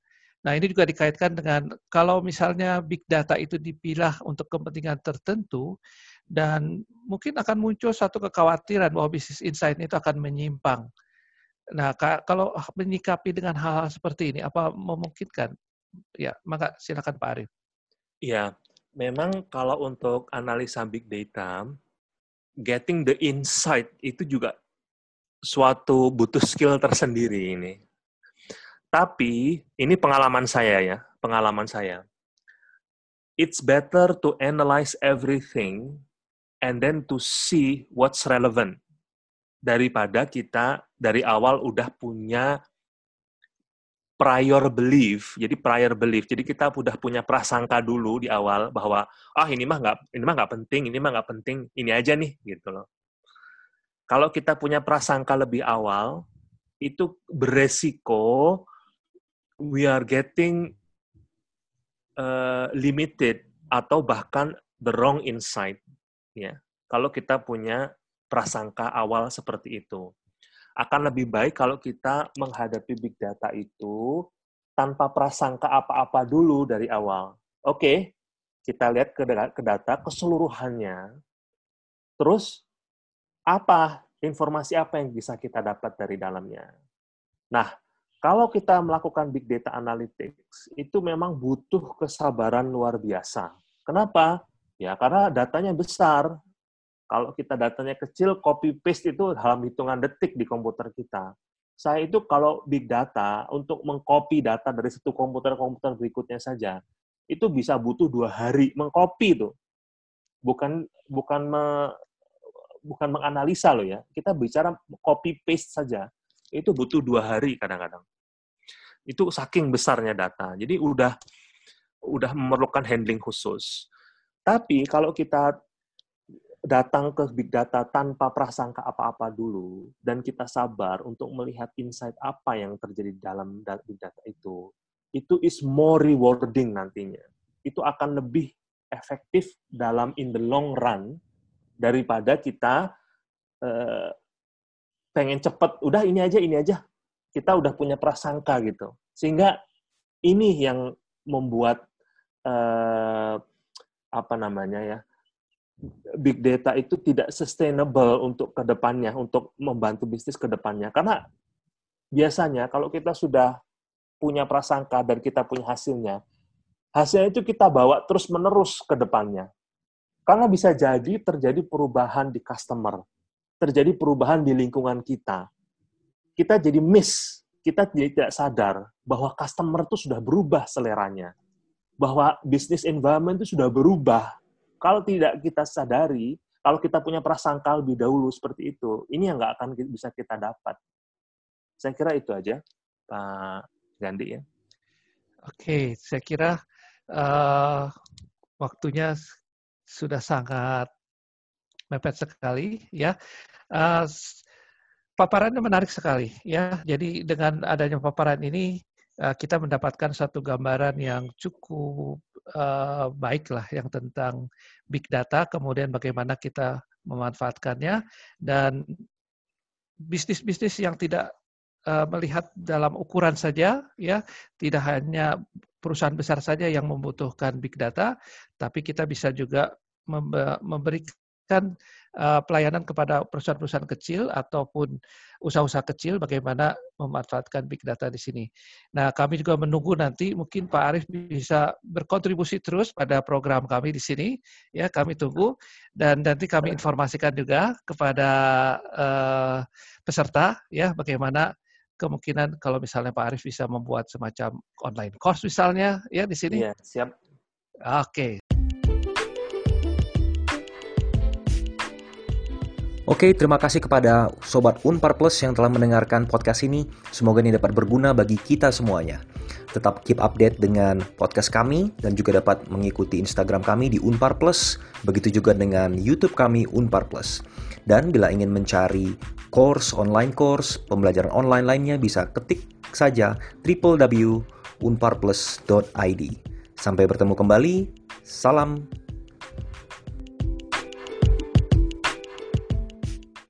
Nah, ini juga dikaitkan dengan kalau misalnya big data itu dipilah untuk kepentingan tertentu dan mungkin akan muncul satu kekhawatiran bahwa bisnis insight itu akan menyimpang. Nah, kalau menyikapi dengan hal-hal seperti ini, apa memungkinkan Ya, maka silakan Pak Arif. Ya, memang kalau untuk analisa big data, getting the insight itu juga suatu butuh skill tersendiri ini. Tapi ini pengalaman saya ya, pengalaman saya. It's better to analyze everything and then to see what's relevant daripada kita dari awal udah punya prior belief. Jadi prior belief. Jadi kita udah punya prasangka dulu di awal bahwa ah ini mah nggak ini mah nggak penting, ini mah nggak penting, ini aja nih gitu loh. Kalau kita punya prasangka lebih awal, itu beresiko we are getting uh, limited atau bahkan the wrong insight ya. Kalau kita punya prasangka awal seperti itu akan lebih baik kalau kita menghadapi big data itu tanpa prasangka apa-apa dulu dari awal. Oke, kita lihat ke, ke data keseluruhannya. Terus apa informasi apa yang bisa kita dapat dari dalamnya? Nah, kalau kita melakukan big data analytics itu memang butuh kesabaran luar biasa. Kenapa? Ya karena datanya besar, kalau kita datanya kecil, copy paste itu dalam hitungan detik di komputer kita. Saya itu kalau big data untuk mengcopy data dari satu komputer ke komputer berikutnya saja, itu bisa butuh dua hari mengcopy itu. Bukan bukan me, bukan menganalisa loh ya. Kita bicara copy paste saja, itu butuh dua hari kadang-kadang. Itu saking besarnya data. Jadi udah udah memerlukan handling khusus. Tapi kalau kita datang ke big data tanpa prasangka apa-apa dulu dan kita sabar untuk melihat insight apa yang terjadi dalam big data itu itu is more rewarding nantinya. Itu akan lebih efektif dalam in the long run daripada kita uh, pengen cepet udah ini aja ini aja. Kita udah punya prasangka gitu. Sehingga ini yang membuat uh, apa namanya ya big data itu tidak sustainable untuk ke depannya, untuk membantu bisnis ke depannya. Karena biasanya kalau kita sudah punya prasangka dan kita punya hasilnya, hasilnya itu kita bawa terus-menerus ke depannya. Karena bisa jadi terjadi perubahan di customer, terjadi perubahan di lingkungan kita. Kita jadi miss, kita tidak sadar bahwa customer itu sudah berubah seleranya. Bahwa bisnis environment itu sudah berubah, kalau tidak kita sadari, kalau kita punya prasangka lebih dahulu seperti itu, ini yang nggak akan bisa kita dapat. Saya kira itu aja, Pak Gandhi ya. Oke, saya kira uh, waktunya sudah sangat mepet sekali ya. Uh, paparannya menarik sekali ya. Jadi dengan adanya paparan ini uh, kita mendapatkan satu gambaran yang cukup uh, baik lah yang tentang big data, kemudian bagaimana kita memanfaatkannya dan bisnis-bisnis yang tidak uh, melihat dalam ukuran saja, ya tidak hanya perusahaan besar saja yang membutuhkan big data, tapi kita bisa juga memberikan pelayanan kepada perusahaan-perusahaan kecil ataupun usaha-usaha kecil bagaimana memanfaatkan big data di sini. Nah, kami juga menunggu nanti mungkin Pak Arief bisa berkontribusi terus pada program kami di sini. Ya, kami tunggu dan nanti kami informasikan juga kepada uh, peserta ya bagaimana kemungkinan kalau misalnya Pak Arief bisa membuat semacam online course misalnya ya di sini. Iya, siap. Oke. Oke, terima kasih kepada Sobat Unpar Plus yang telah mendengarkan podcast ini. Semoga ini dapat berguna bagi kita semuanya. Tetap keep update dengan podcast kami dan juga dapat mengikuti Instagram kami di Unpar Plus. Begitu juga dengan YouTube kami Unpar Plus. Dan bila ingin mencari course, online course, pembelajaran online lainnya bisa ketik saja www.unparplus.id. Sampai bertemu kembali. Salam